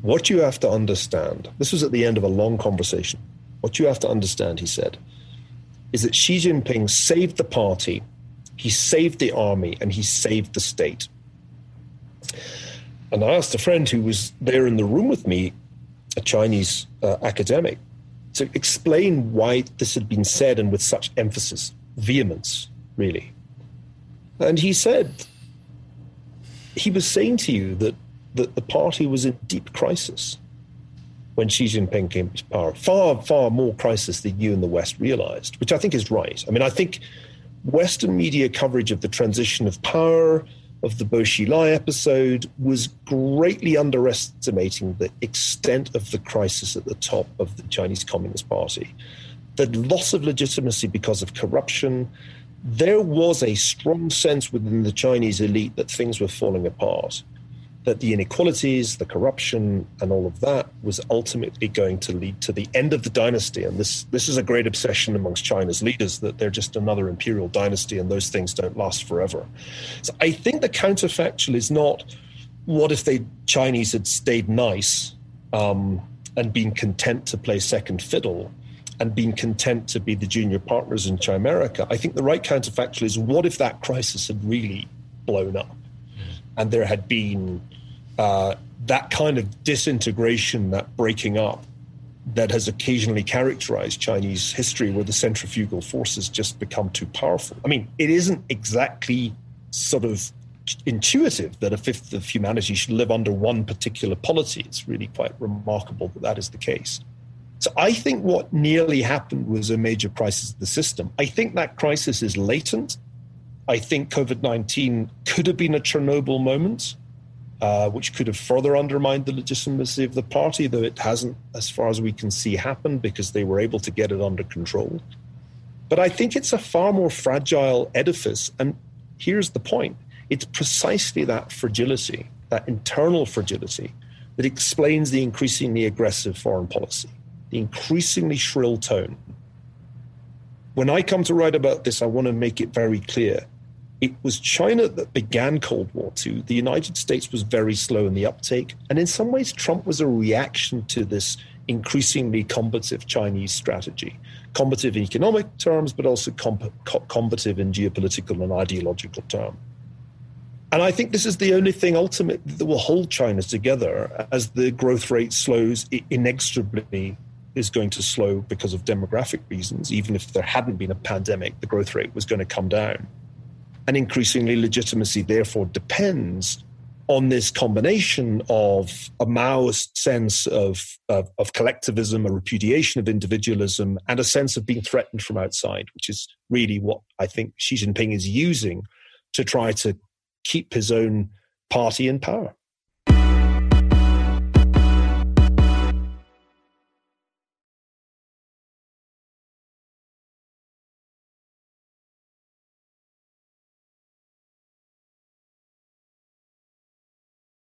Speaker 2: What you have to understand, this was at the end of a long conversation. What you have to understand, he said, is that Xi Jinping saved the party he saved the army and he saved the state. And I asked a friend who was there in the room with me, a Chinese uh, academic, to explain why this had been said and with such emphasis, vehemence, really. And he said, he was saying to you that, that the party was in deep crisis when Xi Jinping came to power. Far, far more crisis than you in the West realized, which I think is right. I mean, I think Western media coverage of the transition of power, of the Bo Xilai episode, was greatly underestimating the extent of the crisis at the top of the Chinese Communist Party. The loss of legitimacy because of corruption. There was a strong sense within the Chinese elite that things were falling apart that the inequalities, the corruption, and all of that was ultimately going to lead to the end of the dynasty. And this, this is a great obsession amongst China's leaders that they're just another imperial dynasty and those things don't last forever. So I think the counterfactual is not what if the Chinese had stayed nice um, and been content to play second fiddle and been content to be the junior partners in Chimerica. I think the right counterfactual is what if that crisis had really blown up? and there had been uh, that kind of disintegration, that breaking up that has occasionally characterized Chinese history where the centrifugal forces just become too powerful. I mean, it isn't exactly sort of intuitive that a fifth of humanity should live under one particular polity. It's really quite remarkable that that is the case. So I think what nearly happened was a major crisis of the system. I think that crisis is latent. I think COVID 19 could have been a Chernobyl moment uh, which could have further undermined the legitimacy of the party, though it hasn't, as far as we can see, happened because they were able to get it under control. But I think it's a far more fragile edifice. And here's the point it's precisely that fragility, that internal fragility, that explains the increasingly aggressive foreign policy, the increasingly shrill tone. When I come to write about this, I want to make it very clear it was China that began Cold War II. The United States was very slow in the uptake. And in some ways, Trump was a reaction to this increasingly combative Chinese strategy, combative in economic terms, but also comp- combative in geopolitical and ideological terms. And I think this is the only thing ultimately that will hold China together as the growth rate slows inexorably is going to slow because of demographic reasons. Even if there hadn't been a pandemic, the growth rate was going to come down. And increasingly, legitimacy therefore depends on this combination of a Maoist sense of, of, of, collectivism, a repudiation of individualism, and a sense of being threatened from outside, which is really what I think Xi Jinping is using to try to keep his own party in power.